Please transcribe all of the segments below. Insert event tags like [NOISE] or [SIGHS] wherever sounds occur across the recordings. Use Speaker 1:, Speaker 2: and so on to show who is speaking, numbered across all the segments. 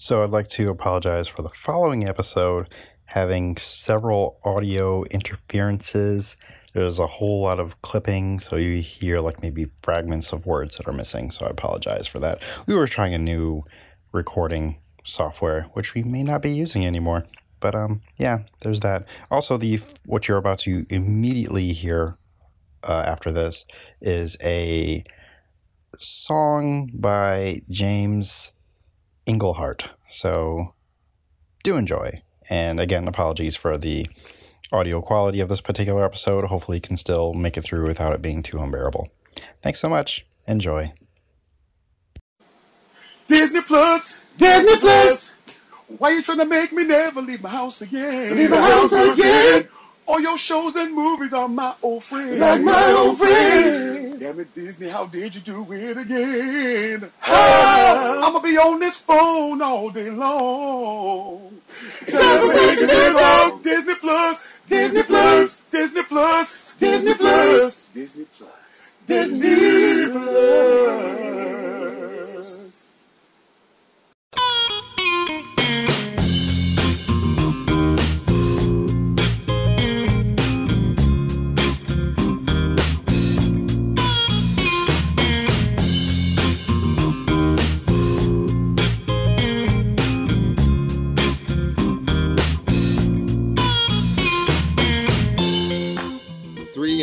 Speaker 1: So I'd like to apologize for the following episode having several audio interferences. There's a whole lot of clipping, so you hear like maybe fragments of words that are missing. So I apologize for that. We were trying a new recording software, which we may not be using anymore. But um, yeah, there's that. Also, the what you're about to immediately hear uh, after this is a song by James Englehart. So do enjoy. And again, apologies for the audio quality of this particular episode. Hopefully, you can still make it through without it being too unbearable. Thanks so much. Enjoy.
Speaker 2: Disney Plus, Disney Plus. Why you trying to make me never leave my house again?
Speaker 3: Leave my house again.
Speaker 2: All your shows and movies are my old friend.
Speaker 3: Like my old friend.
Speaker 2: Damn it, Disney, how did you do it again?
Speaker 3: Ah.
Speaker 2: I'ma be on this phone all day long.
Speaker 3: Stop making this up.
Speaker 2: Disney Plus,
Speaker 3: Disney Plus.
Speaker 2: Disney Plus,
Speaker 3: Disney Plus.
Speaker 2: Disney Plus,
Speaker 3: Disney
Speaker 2: Plus.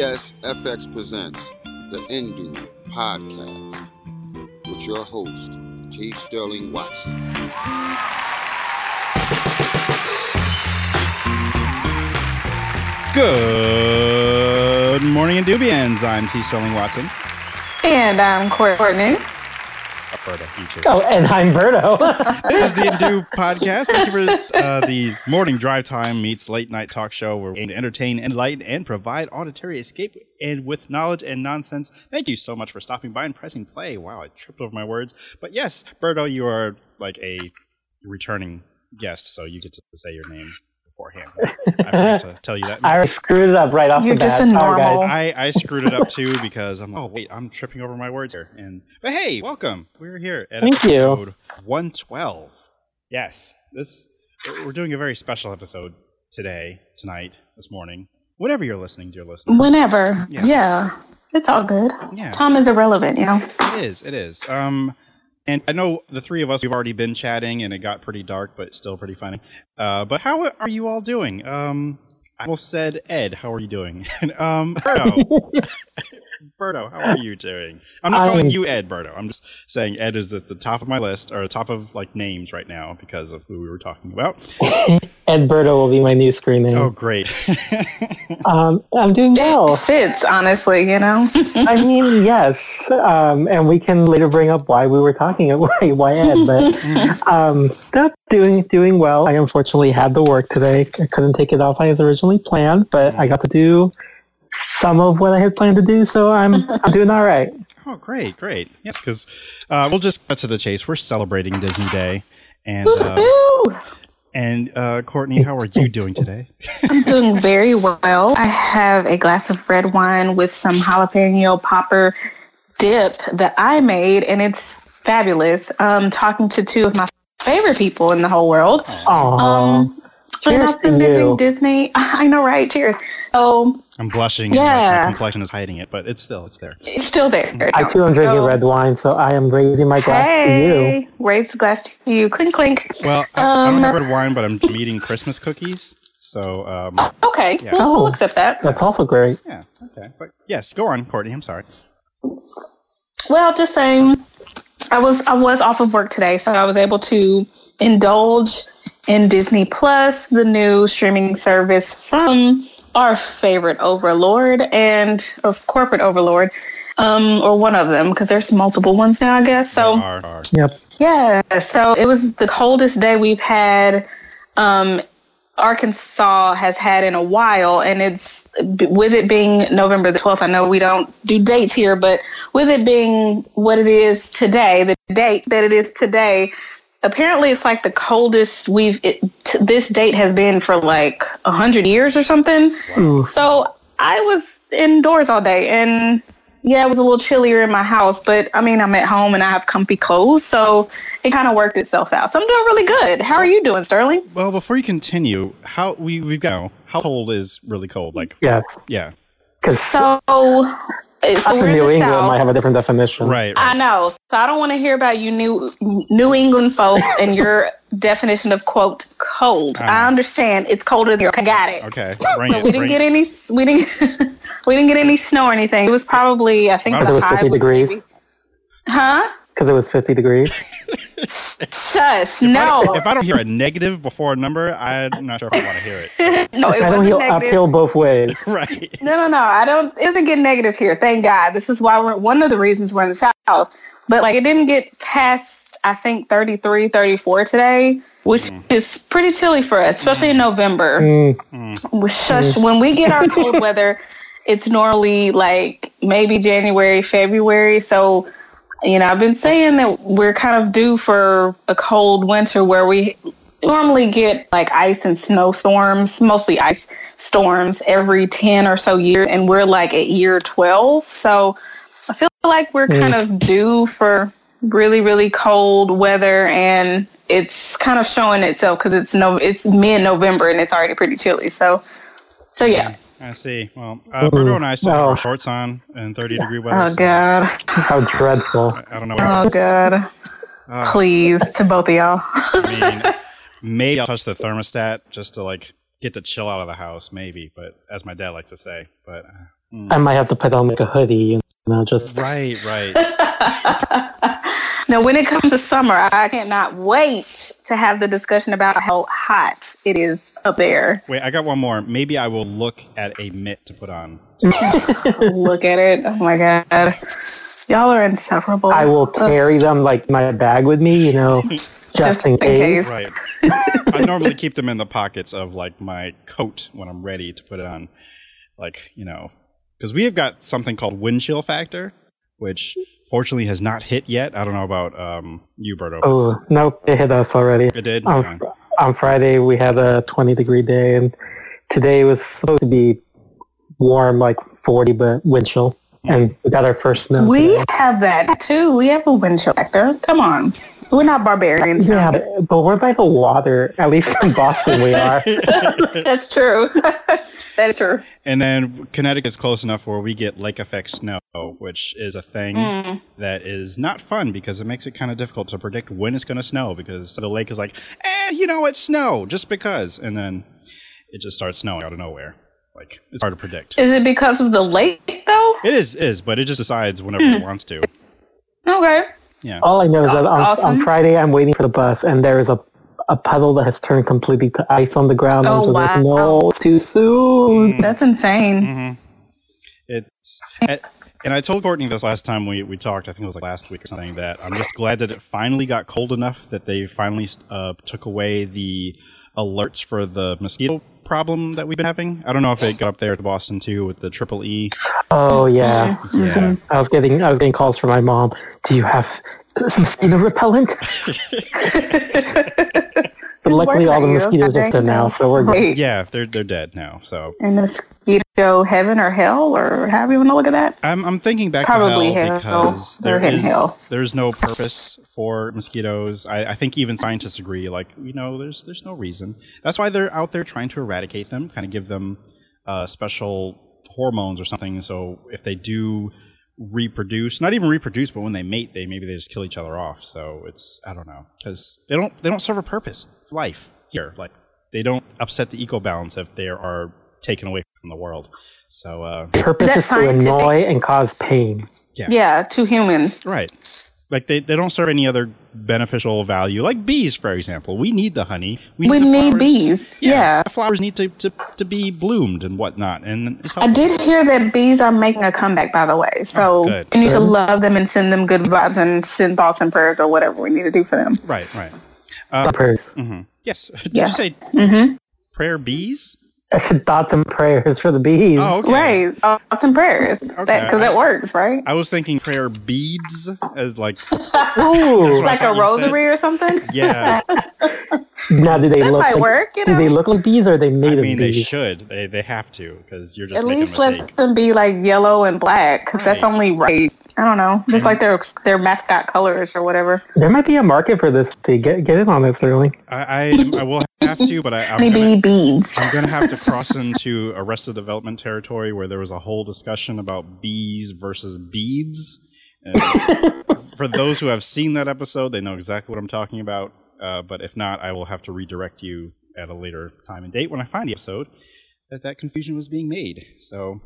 Speaker 4: Three FX presents the Indu Podcast with your host, T. Sterling Watson.
Speaker 1: Good morning, Indubians. I'm T. Sterling Watson.
Speaker 5: And I'm Corey Courtney.
Speaker 1: Alberta, you too.
Speaker 6: Oh, and I'm Berto. [LAUGHS]
Speaker 1: This is the [LAUGHS] Indu podcast. Thank you for uh, the morning drive time meets late night talk show where we aim to entertain, enlighten, and provide auditory escape and with knowledge and nonsense. Thank you so much for stopping by and pressing play. Wow, I tripped over my words. But yes, Berto, you are like a returning guest, so you get to say your name beforehand. I forgot to tell you that. [LAUGHS]
Speaker 6: I screwed it up right off
Speaker 5: You're
Speaker 6: the
Speaker 5: just
Speaker 6: bat.
Speaker 5: a normal-
Speaker 6: guys.
Speaker 1: I, I screwed it up too because I'm like, oh wait I'm tripping over my words here and but hey welcome we're here at
Speaker 6: Thank you.
Speaker 1: episode 112 yes this we're doing a very special episode today tonight this morning whenever you're listening dear listener
Speaker 5: Whenever.
Speaker 1: Yeah.
Speaker 5: Yeah. It's all good.
Speaker 1: Yeah.
Speaker 5: Time is irrelevant, you know.
Speaker 1: it is it is um and I know the three of us we've already been chatting and it got pretty dark but still pretty funny. Uh but how are you all doing? Um I almost said Ed how are you doing? [LAUGHS] Um [LAUGHS] Berto Berto, how are you doing? I'm not calling
Speaker 6: I'm-
Speaker 1: you Ed, Berto. I'm just saying Ed is at the top of my list, or the top of like names right now because of who we were talking about. [LAUGHS]
Speaker 6: Ed Berto will be my new screen name.
Speaker 1: Oh, great! [LAUGHS]
Speaker 6: Um, I'm doing well.
Speaker 5: Fits, honestly, you know.
Speaker 6: I mean, [LAUGHS] yes. Um, and we can later bring up why we were talking about why, why Ed, but um, no, doing doing well. I unfortunately had the work today. I couldn't take it off as originally planned, but I got to do some of what I had planned to do, so I'm I'm doing all right. [LAUGHS]
Speaker 1: oh, great, great. Yes, because uh, we'll just cut to the chase. We're celebrating Disney Day, and uh, and uh, Courtney, how are you doing today? [LAUGHS]
Speaker 5: I'm doing very well. I have a glass of red wine with some jalapeno popper dip that I made, and it's fabulous. Um, talking to two of my favorite people in the whole world.
Speaker 6: Aww.
Speaker 5: Um, and
Speaker 6: Cheers
Speaker 5: I've been
Speaker 6: to you.
Speaker 5: Disney. [LAUGHS] I know, right? Cheers. So
Speaker 1: I'm blushing. and, like,
Speaker 5: Yeah.
Speaker 1: my complexion is hiding it, but it's still it's there.
Speaker 5: it's still there.
Speaker 6: I too am drinking
Speaker 5: So-
Speaker 6: red wine, so I am raising my glass to you.
Speaker 5: Raise the glass to you. Clink, clink.
Speaker 1: Well, I, I don't
Speaker 5: Um,
Speaker 1: have red wine, but I'm eating Christmas cookies. So um,
Speaker 5: Okay,
Speaker 1: Yeah.
Speaker 5: we'll, we'll
Speaker 6: Oh.
Speaker 5: accept that.
Speaker 6: That's also great.
Speaker 1: yeah, okay. But yes, go on, Courtney. I'm sorry.
Speaker 5: Well, just saying, I was I was off of work today, so I was able to indulge in Disney Plus, the new streaming service from our favorite overlord and of corporate overlord, um, or one of them, because there's multiple ones now, I guess. So.
Speaker 1: Are- are-
Speaker 6: Yep.
Speaker 5: Yeah, so it was the coldest day we've had um, Arkansas has had in a while, and it's with it being November the 12th. I know we don't do dates here, but with it being what it is today, the date that it is today, apparently it's like the coldest we've it, t- this date has been for like a hundred years or something.
Speaker 6: Ooh.
Speaker 5: So I was indoors all day, and yeah, it was a little chillier in my house, but I mean, I'm at home and I have comfy clothes, so it kind of worked itself out. So I'm doing really good. How are you doing, Sterling?
Speaker 1: Well, before you continue, how we we've got you know, how cold is really cold? Like
Speaker 6: yeah,
Speaker 1: yeah,
Speaker 6: because
Speaker 5: So, so
Speaker 6: us in
Speaker 5: in
Speaker 6: New
Speaker 5: the
Speaker 6: England
Speaker 5: South.
Speaker 6: might have a different definition.
Speaker 1: right.
Speaker 5: I know. So I don't want to hear about you new New England folks and your [LAUGHS] definition of quote cold.
Speaker 1: Uh.
Speaker 5: I understand it's colder than here. I got it.
Speaker 1: Okay, [LAUGHS] bring
Speaker 5: But
Speaker 1: it.
Speaker 5: we didn't get
Speaker 1: it.
Speaker 5: any. We didn't. [LAUGHS] we didn't get any snow or anything. It was probably I think
Speaker 1: Wow.
Speaker 5: the
Speaker 6: It was
Speaker 5: high
Speaker 6: 50 degrees.
Speaker 5: maybe- Huh?
Speaker 6: Because it was 50 degrees. [LAUGHS]
Speaker 5: Shush!
Speaker 1: If I-
Speaker 5: No,
Speaker 1: if I don't hear a negative before a number, I'm not sure if I want to hear it. [LAUGHS]
Speaker 5: no, it
Speaker 6: I don't
Speaker 5: wasn't
Speaker 6: heal
Speaker 5: negative.
Speaker 6: uphill both ways. [LAUGHS]
Speaker 1: right.
Speaker 5: No, no, no. I don't. It doesn't get negative here. Thank God. This is why we're one of the reasons we're in the South. But like, it didn't get past I think 33, 34 today, which mm. is pretty chilly for us, especially in mm. November.
Speaker 6: Mm.
Speaker 5: mm, Well, Shush. When we get our cold weather, it's normally like maybe January, February. So, you know, I've been saying that we're kind of due for a cold winter where we normally get like ice and snowstorms, mostly ice storms every 10 or so years. And we're like at year 12. So I feel like we're mm. kind of due for really, really cold weather and it's kind of showing itself because it's no, it's mid-November and it's already pretty chilly. So, so yeah.
Speaker 1: I see. Well, uh, Berto and I still have
Speaker 6: Oh.
Speaker 1: our shorts on in 30 degree weather.
Speaker 5: Oh
Speaker 1: so
Speaker 5: God.
Speaker 6: how dreadful.
Speaker 1: I don't know.
Speaker 5: Oh God.
Speaker 1: Uh,
Speaker 5: Please to both of y'all.
Speaker 1: I [LAUGHS] mean, maybe I'll touch the thermostat just to like get the chill out of the house, maybe. But as my dad likes to say, but uh, mm.
Speaker 6: I might have to put on like a hoodie, you know, just
Speaker 1: right, right. [LAUGHS]
Speaker 5: Now, when it comes to summer, I cannot wait to have the discussion about how hot it is up there.
Speaker 1: Wait, I got one more. Maybe I will look at a mitt to put on. [LAUGHS]
Speaker 5: Look at it. Oh my God. Y'all are insufferable.
Speaker 6: I will carry them like my bag with me, you know, [LAUGHS] just, in
Speaker 5: in
Speaker 6: case.
Speaker 5: case.
Speaker 1: Right. I normally keep them in the pockets of like my coat when I'm ready to put it on. Like, you know, because we have got something called wind chill factor, which fortunately has not hit yet. I don't know about um, you, Berto.
Speaker 6: Oh, nope, it hit us already.
Speaker 1: It did?
Speaker 6: On,
Speaker 1: Okay.
Speaker 6: on Friday, we had a 20 degree day, and today was supposed to be warm, like 40, but wind chill. And we got our first snow.
Speaker 5: We
Speaker 6: today.
Speaker 5: have that too. We have a wind chill factor. Come on. We're not barbarians.
Speaker 6: Yeah, but, but we're by the water. At least in Boston, we are. [LAUGHS]
Speaker 5: That's true. [LAUGHS] that is true.
Speaker 1: And then Connecticut's close enough where we get lake effect snow, which is a thing
Speaker 5: Mm.
Speaker 1: that is not fun because it makes it kind of difficult to predict when it's going to snow because the lake is like, eh, you know, it's snow just because. And then it just starts snowing out of nowhere. Like, it's hard to predict.
Speaker 5: Is it because of the lake though?
Speaker 1: It is, is, but it just decides whenever it wants to.
Speaker 5: Okay.
Speaker 1: Yeah.
Speaker 6: All I know is that on,
Speaker 5: Awesome.
Speaker 6: on Friday, I'm waiting for the bus, and there is a a puddle that has turned completely to ice on the ground.
Speaker 5: Oh,
Speaker 6: I'm just like,
Speaker 5: wow.
Speaker 6: no, it's too soon.
Speaker 5: That's insane.
Speaker 1: hmm It's and, and I told Courtney this last time we, we talked. I think it was like last week or something. That I'm just glad that it finally got cold enough that they finally uh, took away the alerts for the mosquito problem that we've been having. I don't know if it got up there to Boston too with the triple E.
Speaker 6: Oh yeah,
Speaker 1: Yeah,
Speaker 6: I was getting I was getting calls from my mom. Do you have some mosquito repellent? [LAUGHS] but luckily, all the
Speaker 5: working, you know,
Speaker 6: mosquitoes are dead now, so we're good.
Speaker 1: Yeah, they're they're dead now. So
Speaker 5: in mosquito heaven or hell or however you want to look at that.
Speaker 1: I'm I'm thinking back
Speaker 5: Probably
Speaker 1: to hell,
Speaker 5: hell.
Speaker 1: because
Speaker 5: They're
Speaker 1: is
Speaker 5: hell.
Speaker 1: there's no purpose for mosquitoes. I, I think even scientists agree. Like you know, there's there's no reason. That's why they're out there trying to eradicate them. Kind of give them uh, special hormones or something. So if they do reproduce, not even reproduce, but when they mate, they maybe they just kill each other off. So it's I don't know because they don't they don't serve a purpose for life here. Like they don't upset the eco balance if they are taken away from the world. So uh,
Speaker 6: Purpose is to annoy and cause pain.
Speaker 1: Yeah.
Speaker 5: Yeah, to humans.
Speaker 1: Right. Like they, they don't serve any other beneficial value. Like bees, for example. We need the honey.
Speaker 5: We
Speaker 1: the
Speaker 5: need
Speaker 1: flowers.
Speaker 5: bees. Yeah.
Speaker 1: The flowers need to, to, to be bloomed and whatnot. And it's
Speaker 5: I did hear that bees are making a comeback, by the way. So
Speaker 1: Oh, good.
Speaker 5: we need to love them and send them good vibes and send thoughts and prayers or whatever we need to do for them.
Speaker 1: Right, right.
Speaker 6: Prayers.
Speaker 1: hmm Yes. [LAUGHS] Did
Speaker 5: Yeah.
Speaker 1: you say
Speaker 5: Mm-hmm.
Speaker 1: prayer bees?
Speaker 6: I [LAUGHS] said thoughts and prayers for the bees.
Speaker 1: Oh, okay.
Speaker 5: Right. Thoughts and prayers. Because
Speaker 1: Okay.
Speaker 5: that works, right?
Speaker 1: I was thinking prayer beads as like, [LAUGHS]
Speaker 6: Ooh,
Speaker 5: Like a
Speaker 1: thought said.
Speaker 5: rosary or something? [LAUGHS]
Speaker 1: yeah.
Speaker 6: Now, do they
Speaker 5: That
Speaker 6: look
Speaker 5: might
Speaker 6: like,
Speaker 5: work, you
Speaker 6: do they look like bees or are they made
Speaker 1: I
Speaker 6: of
Speaker 1: mean, they should. They they have to because you're just
Speaker 5: At
Speaker 1: making
Speaker 5: least
Speaker 1: a
Speaker 5: let them be like yellow and black, because that's only right. I don't know, just like their their mascot colors or whatever.
Speaker 6: There might be a market for this. See, get get in on this early.
Speaker 1: I, I I will have to, but I, I'm
Speaker 5: Maybe
Speaker 1: gonna,
Speaker 5: beads.
Speaker 1: I'm gonna have to cross into Arrested Development territory where there was a whole discussion about bees versus beads. And for those who have seen that episode, they know exactly what I'm talking about. Uh, but if not, I will have to redirect you at a later time and date when I find the episode that that confusion was being made. So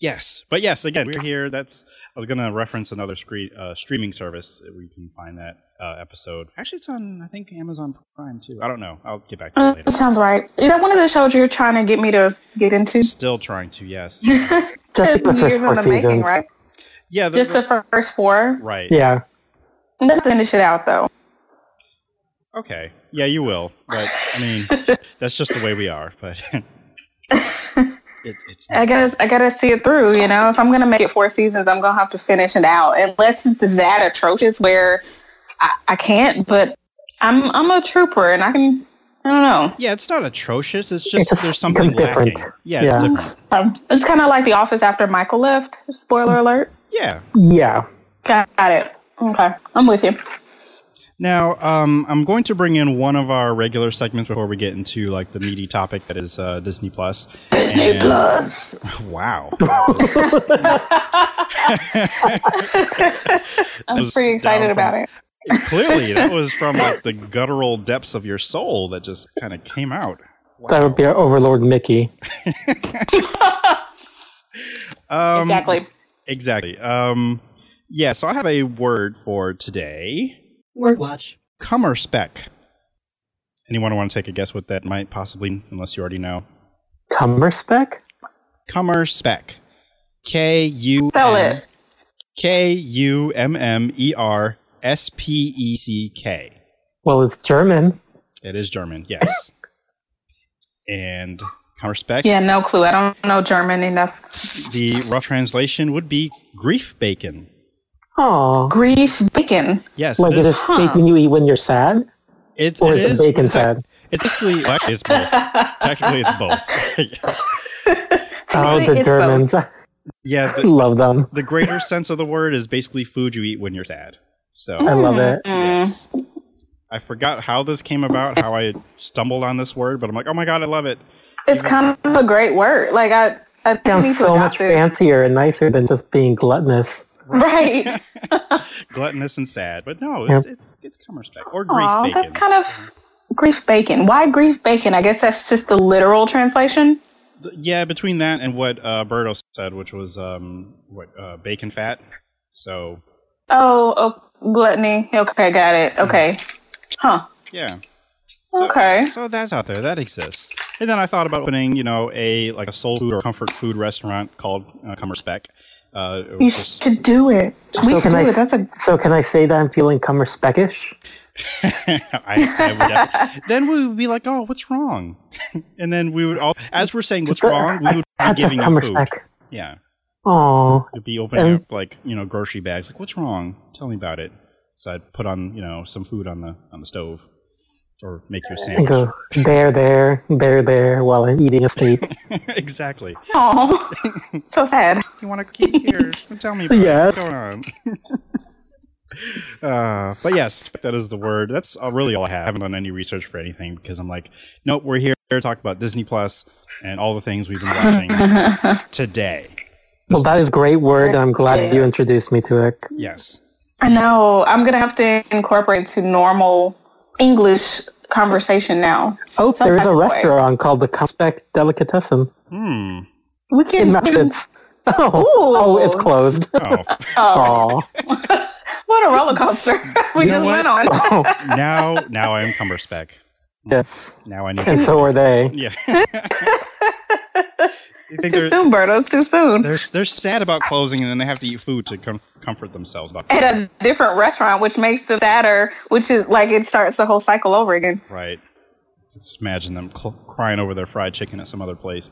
Speaker 1: yes, but yes, again, we're here. That's I was gonna reference another screen, uh, streaming service where you can find that uh, episode. Actually, it's on I think Amazon Prime too. I don't know. I'll get back to
Speaker 5: Uh,
Speaker 1: that
Speaker 5: that
Speaker 1: later.
Speaker 5: sounds right. Is that one of the shows you're trying to get me to get into? [LAUGHS]
Speaker 1: Still trying to yes, [LAUGHS]
Speaker 6: Just the first
Speaker 5: Years
Speaker 6: four
Speaker 5: in the making, right?
Speaker 1: yeah, the,
Speaker 5: Just the first four.
Speaker 1: right.
Speaker 6: Yeah.
Speaker 5: Let's finish it out though.
Speaker 1: Okay. Yeah, you will. But I mean, [LAUGHS] that's just the way we are. But it, it's
Speaker 5: I gotta, I gotta see it through. You know, if I'm gonna make it four seasons, I'm gonna have to finish it out. Unless it's that atrocious where I, I can't. But I'm, I'm a trooper, and I can. I don't know.
Speaker 1: yeah, it's not atrocious. It's just
Speaker 6: It's
Speaker 1: there's something
Speaker 6: different.
Speaker 1: lacking. Yeah,
Speaker 6: Yeah.
Speaker 1: it's different.
Speaker 5: Um, it's kind of like The Office after Michael left. Spoiler alert.
Speaker 1: Yeah.
Speaker 6: Yeah.
Speaker 5: Got it. Okay, I'm with you.
Speaker 1: Now, um, I'm going to bring in one of our regular segments before we get into like the meaty topic that is uh, Disney Plus.
Speaker 5: Disney
Speaker 1: And-
Speaker 5: Plus. [LAUGHS]
Speaker 1: Wow. [LAUGHS]
Speaker 5: I'm pretty excited
Speaker 1: down
Speaker 5: about
Speaker 1: from-
Speaker 5: it.
Speaker 1: Clearly, that was from like [LAUGHS] the guttural depths of your soul that just kind of came out.
Speaker 6: That would be our Overlord Mickey.
Speaker 1: Um,
Speaker 5: exactly.
Speaker 1: Exactly. Um, yeah, so I have a word for today.
Speaker 7: Word watch.
Speaker 1: Kummerspeck. Anyone want to take a guess what that might possibly, unless you already know?
Speaker 6: Cumberspec?
Speaker 1: Kummerspeck. K U
Speaker 5: Spell it.
Speaker 1: K U M M E R S P E C K.
Speaker 6: Well, it's German.
Speaker 1: It is German, yes. and Kummerspeck.
Speaker 5: Yeah, no clue. I don't know German enough.
Speaker 1: The rough translation would be grief bacon.
Speaker 6: Oh.
Speaker 5: Grief bacon.
Speaker 1: Yes,
Speaker 6: Like
Speaker 1: it
Speaker 6: it
Speaker 1: is.
Speaker 6: is bacon you eat when you're sad?
Speaker 1: It's,
Speaker 6: Or
Speaker 1: it
Speaker 6: is it
Speaker 1: is
Speaker 6: bacon
Speaker 1: it's a-
Speaker 6: sad?
Speaker 1: It's basically well, actually it's both. Technically, it's both. [LAUGHS]
Speaker 6: Oh, the Germans. I
Speaker 1: yeah, [LAUGHS] the,
Speaker 6: love them.
Speaker 1: the greater sense of the word is basically food you eat when you're sad. So
Speaker 6: I love it. Mm-hmm. Mm-hmm.
Speaker 1: yes. I forgot how this came about, how I stumbled on this word, but I'm like, oh my god, I love it.
Speaker 5: It's kind of a great word. Like I, I
Speaker 6: Sounds so much
Speaker 5: this.
Speaker 6: fancier and nicer than just being gluttonous.
Speaker 5: Right. [LAUGHS]
Speaker 1: Gluttonous and sad, but no,
Speaker 6: Yep.
Speaker 1: it's it's, it's Kummerspeck or grief
Speaker 5: Aw,
Speaker 1: bacon.
Speaker 5: that's kind of grief bacon. Why grief bacon? I guess that's just the literal translation.
Speaker 1: Yeah, between that and what uh, Berto said, which was um, what uh, bacon fat. So
Speaker 5: Oh, oh, gluttony. Okay, got it. Okay. Huh.
Speaker 1: yeah. So,
Speaker 5: Okay.
Speaker 1: So that's out there. That exists. And then I thought about opening, you know, a like a soul food or comfort food restaurant called uh, Kummerspeck. Uh,
Speaker 5: You
Speaker 1: was just-
Speaker 5: should do it. We
Speaker 6: So
Speaker 5: should
Speaker 6: can
Speaker 5: do
Speaker 6: I-
Speaker 5: it. That's a
Speaker 6: So can I say that I'm feeling Kummerspeckish? [LAUGHS]
Speaker 1: I, I would then we would be like, oh, what's wrong? [LAUGHS] and then we would all, as we're saying what's wrong, we would be giving you food.
Speaker 6: Kummerspeck.
Speaker 1: Yeah,
Speaker 6: Oh,
Speaker 1: we'd be opening
Speaker 6: And-
Speaker 1: up like you know grocery bags. Like, what's wrong? Tell me about it. So I'd put on you know some food on the on the stove, or make your sandwich.
Speaker 6: go there, there, there, there, while I'm eating a steak. [LAUGHS]
Speaker 1: exactly.
Speaker 5: oh, so sad.
Speaker 1: You want to cookie here? Tell me about
Speaker 6: Yes.
Speaker 1: what's going on. [LAUGHS] uh, but yes, that is the word. That's uh, really all I have. I haven't done any research for anything because I'm like, nope, we're here to talk about Disney Plus and all the things we've been watching [LAUGHS] today.
Speaker 6: Well, that is a great word. I'm glad you introduced me to it.
Speaker 1: Yes.
Speaker 5: I know. I'm gonna have to incorporate to normal English conversation now.
Speaker 6: Oh, there is a
Speaker 5: of way.
Speaker 6: restaurant called the Kummerspeck Delicatessen
Speaker 1: Hmm.
Speaker 5: We
Speaker 6: in
Speaker 5: can.
Speaker 6: Methodist. [LAUGHS] Oh, oh, it's closed.
Speaker 1: Oh, [LAUGHS]
Speaker 5: Oh, [LAUGHS] what a roller coaster we
Speaker 1: You
Speaker 5: just went on.
Speaker 6: oh,
Speaker 1: now, now I am Kummerspeck.
Speaker 6: yes.
Speaker 1: Now I need.
Speaker 6: And so are they.
Speaker 1: yeah. You think
Speaker 5: Too
Speaker 1: they're,
Speaker 5: soon, Berto. It's too soon.
Speaker 1: they're they're sad about closing and then they have to eat food to com- comfort themselves about
Speaker 5: At a different restaurant, which makes them sadder, which is like it starts the whole cycle over again.
Speaker 1: right. Just imagine them cl- crying over their fried chicken at some other place.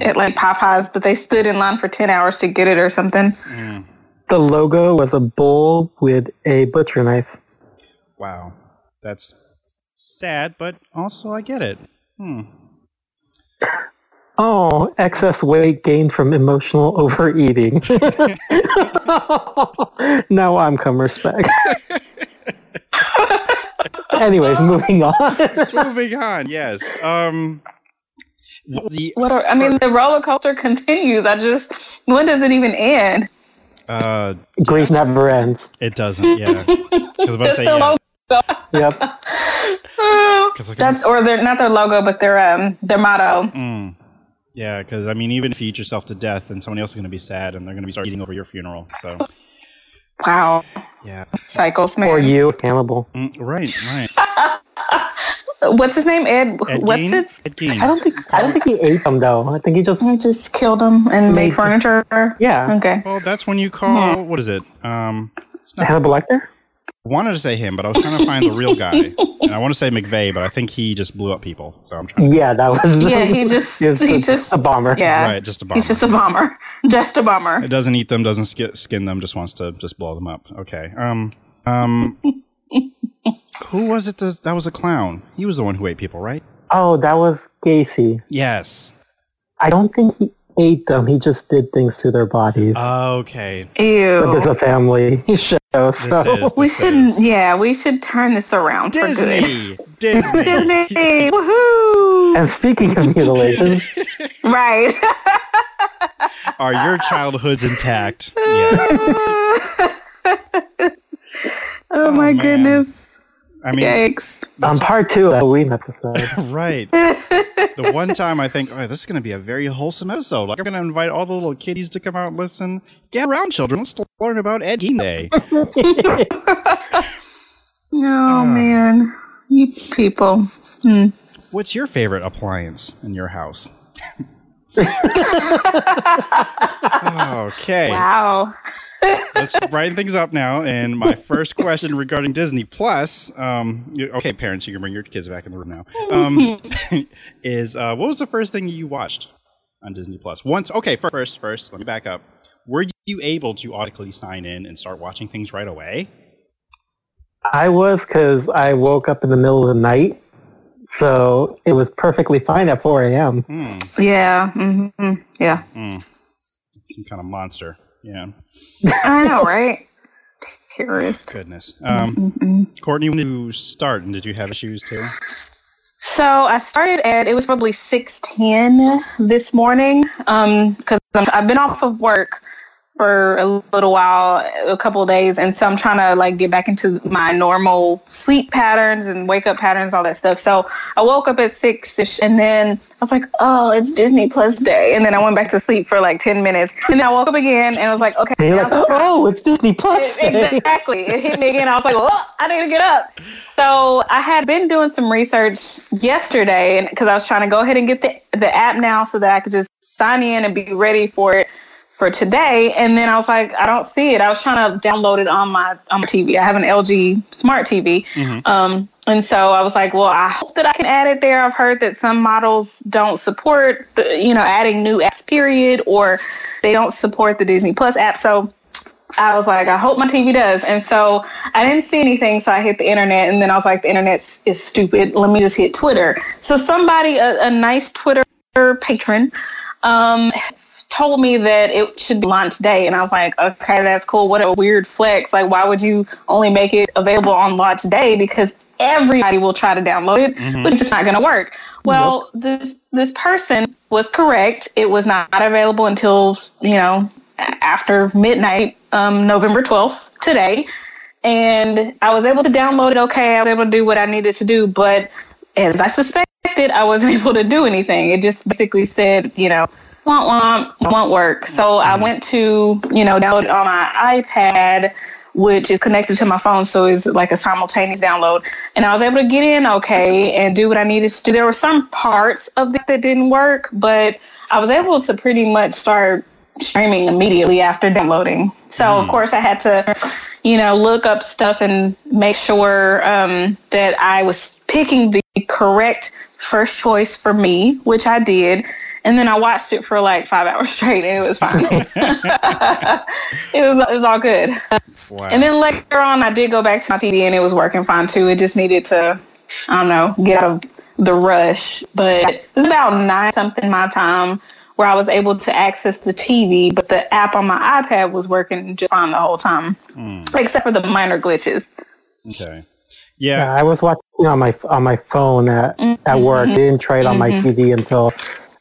Speaker 5: At like Popeyes, but they stood in line for 10 hours to get it or something.
Speaker 6: The logo was a bull with a butcher knife.
Speaker 1: Wow, that's sad, but also I get it. Hmm.
Speaker 6: Oh, excess weight gained from emotional overeating. [LAUGHS] now I'm Kummerspeck. [LAUGHS] Anyways, moving on. [LAUGHS]
Speaker 1: Moving on. Yes. Um. The
Speaker 5: What are, I mean, the roller coaster continues. I just, when does it even end?
Speaker 1: uh,
Speaker 6: Grief never ends.
Speaker 1: it doesn't. Yeah. I was about to say
Speaker 5: The
Speaker 1: yeah.
Speaker 5: logo.
Speaker 6: Yep.
Speaker 1: 'Cause I
Speaker 5: That's or their not their logo, but their um their motto.
Speaker 1: Mm. Yeah, because I mean, even if you eat yourself to death, then somebody else is going to be sad, and they're going to be start eating over your funeral. So,
Speaker 5: Wow,
Speaker 1: yeah,
Speaker 5: cycles
Speaker 6: Or you, cannibal.
Speaker 1: Mm, right, right. [LAUGHS]
Speaker 5: What's his name? Ed.
Speaker 1: Ed
Speaker 5: what's
Speaker 1: Gein?
Speaker 5: it?
Speaker 1: Ed Gein.
Speaker 6: I don't think I don't think he ate them though. I think he just
Speaker 5: I just killed them and made
Speaker 6: Made-
Speaker 5: furniture.
Speaker 6: yeah.
Speaker 5: Okay.
Speaker 1: Well, that's when you call. What is it? Um, it's not,
Speaker 6: Hannibal Lecter.
Speaker 1: I wanted to say him, but I was trying to find the real guy, [LAUGHS] and I want to say McVeigh, but I think he just blew up people. So I'm trying. To,
Speaker 6: Yeah, that was.
Speaker 5: Yeah, he [LAUGHS] just
Speaker 6: he was
Speaker 5: he just
Speaker 6: a bomber.
Speaker 5: yeah.
Speaker 1: Right, just a bomber.
Speaker 5: He's just a bomber. [LAUGHS] Just a bomber.
Speaker 1: It doesn't eat them, doesn't sk- skin them, just wants to just blow them up. Okay. Um. Um. who was it? That that was a clown. He was the one who ate people, right?
Speaker 6: Oh, that was Gacy.
Speaker 1: Yes.
Speaker 6: I don't think he ate them. He just did things to their bodies.
Speaker 1: Okay. Ew.
Speaker 6: But it's
Speaker 5: Ew.
Speaker 6: a family show, so. [LAUGHS]
Speaker 5: We
Speaker 1: this
Speaker 5: shouldn't. Yeah, we should turn this around for good.
Speaker 1: Disney. Disney. [LAUGHS]
Speaker 5: Disney. Woohoo!
Speaker 6: And speaking of mutilation, [LAUGHS]
Speaker 5: Right.
Speaker 1: Are your childhoods intact? Yes.
Speaker 5: oh my oh,
Speaker 1: man.
Speaker 5: goodness.
Speaker 1: I mean,
Speaker 5: Yikes.
Speaker 6: on part two of the Halloween episode, [LAUGHS]
Speaker 1: right. The one time I think, oh, this is going to be a very wholesome episode. Like, I'm going to invite all the little kiddies to come out and listen. Get around, children. Let's learn about Ed Gein Day. [LAUGHS]
Speaker 5: Oh man. You people. Hmm.
Speaker 1: What's your favorite appliance in your house? [LAUGHS] okay.
Speaker 5: Wow.
Speaker 1: let's brighten things up now. And my first question regarding Disney Plus, um, okay, parents, you can bring your kids back in the room now. Um, [LAUGHS] is uh, what was the first thing you watched on Disney Plus? Once, okay, first, first, let me back up. Were you able to automatically sign in and start watching things right away?
Speaker 6: I was because I woke up in the middle of the night, so it was perfectly fine at 4 a.m.
Speaker 1: Hmm,
Speaker 5: Yeah. hmm Yeah.
Speaker 1: some kind of monster. Yeah,
Speaker 5: I know, right? Terrorist.
Speaker 1: goodness. Um, Courtney, when did you start, and did you have issues too?
Speaker 5: So I started at it was probably six ten this morning because I've been off of work for a little while, a couple of days, and so I'm trying to like get back into my normal sleep patterns and wake up patterns, all that stuff. So I woke up at six ish, and then I was like, oh, it's Disney Plus day, and then I went back to sleep for like ten minutes, and then I woke up again, and I was like, okay,
Speaker 6: And you're like, oh, it's Disney Plus [LAUGHS]
Speaker 5: exactly. It hit me again. I was like, "Oh, I need to get up." So I had been doing some research yesterday, and because I was trying to go ahead and get the the app now, so that I could just sign in and be ready for it for today. And then I was like, I don't see it. I was trying to download it on my on my TV. I have an LG smart TV. Um, and so I was like, well, I hope that I can add it there. I've heard that some models don't support, the, you know, adding new apps, period, or they don't support the Disney Plus app. So I was like, I hope my TV does. And so I didn't see anything, so I hit the internet, and then I was like, the internet is stupid. Let me just hit Twitter. So somebody, a, a nice Twitter patron, um, told me that it should be launch day, and I was like, okay, that's cool. What a weird flex. Like, why would you only make it available on launch day? Because everybody will try to download it, but it's just not going to work. Well, this this person was correct. It was not available until you know after midnight, um, November twelfth today, and I was able to download it. Okay, I was able to do what I needed to do, but as I suspected, I wasn't [LAUGHS] able to do anything. It just basically said, you know, won't won't won't work. So I went to you know download on my iPad, which is connected to my phone, so it's like a simultaneous download. And I was able to get in okay and do what I needed to do. There were some parts of it that didn't work, but I was able to pretty much start streaming immediately after downloading. So of course I had to, you know, look up stuff and make sure um, that I was picking the correct first choice for me, which I did. And then I watched it for like five hours straight, and it was fine. [LAUGHS] it was it was all good.
Speaker 1: Wow.
Speaker 5: And then later on, I did go back to my TV, and it was working fine too. It just needed to I don't know, get out of the rush. But it was about nine something my time where I was able to access the TV, but the app on my iPad was working just fine the whole time,
Speaker 1: Mm,
Speaker 5: except for the minor glitches.
Speaker 1: okay.
Speaker 6: Yeah,
Speaker 1: Yeah.
Speaker 6: I was watching on my on my phone at, at work. I didn't try it on my TV until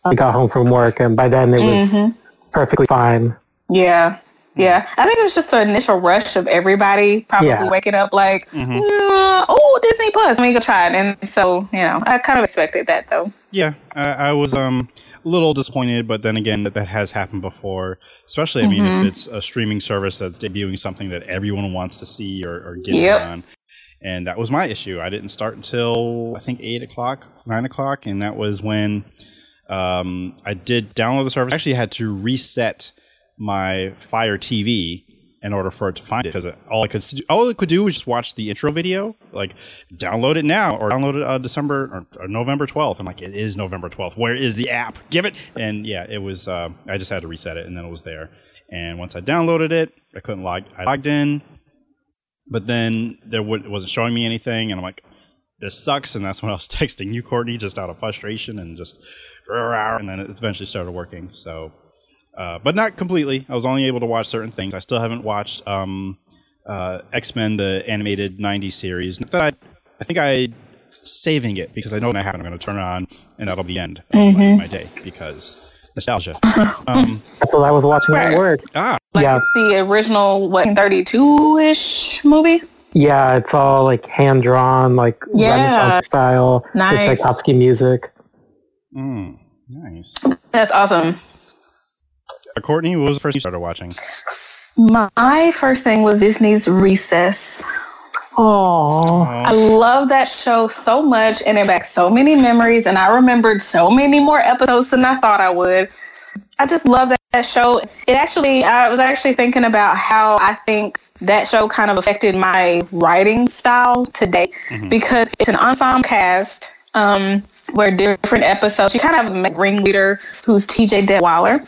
Speaker 6: I got home from work, and by then it was
Speaker 5: Mhm.
Speaker 6: perfectly fine.
Speaker 5: Yeah. Yeah, I think it was just the initial rush of everybody probably
Speaker 6: Yeah.
Speaker 5: waking up like,
Speaker 1: Mhm.
Speaker 5: "Uh, oh, Disney Plus, let me go try it. And so, you know, I kind of expected that though.
Speaker 1: Yeah, I, I was um a little disappointed, but then again, that that has happened before. Especially, I mean,
Speaker 5: Mm-hmm.
Speaker 1: if it's a streaming service that's debuting something that everyone wants to see or, or get
Speaker 5: Yep.
Speaker 1: on. And that was my issue. I didn't start until I think eight o'clock, nine o'clock, and that was when um, I did download the service. I actually had to reset my Fire TV in order for it to find it because all I could all it could do was just watch the intro video, like download it now or download it uh, December or, or November twelfth. I'm like, it is November twelfth. Where is the app? Give it. And yeah, it was. Uh, I just had to reset it, and then it was there. And once I downloaded it, I couldn't log. I logged in, but then there wasn't showing me anything, and I'm like, this sucks. And that's when I was [LAUGHS] texting you, Courtney, just out of frustration and just, and then it eventually started working. So, uh, but not completely. I was only able to watch certain things. I still haven't watched um, uh, X Men, the animated '90s series. Not that I, I think I saving it because I know when I have it, I'm going to turn it on, and that'll be the end of my, my day because nostalgia. um,
Speaker 6: That's what I was watching at work.
Speaker 1: ah,
Speaker 5: Like
Speaker 6: Yeah.
Speaker 5: the original, what, 32-ish movie?
Speaker 6: Yeah, it's all like hand drawn, like
Speaker 5: Yeah.
Speaker 6: Renaissance style,
Speaker 5: Nice.
Speaker 6: with Tchaikovsky music.
Speaker 1: mm, nice.
Speaker 5: That's awesome.
Speaker 1: Uh, Courtney, what was the first you started watching?
Speaker 5: My first thing was Disney's Recess.
Speaker 6: Oh,
Speaker 5: I love that show so much and it back so many memories and I remembered so many more episodes than I thought I would. I just love that, that show. It actually, I was actually thinking about how I think that show kind of affected my writing style today because it's an ensemble cast um, where different episodes, you kind of have a ringleader who's TJ Detweiler.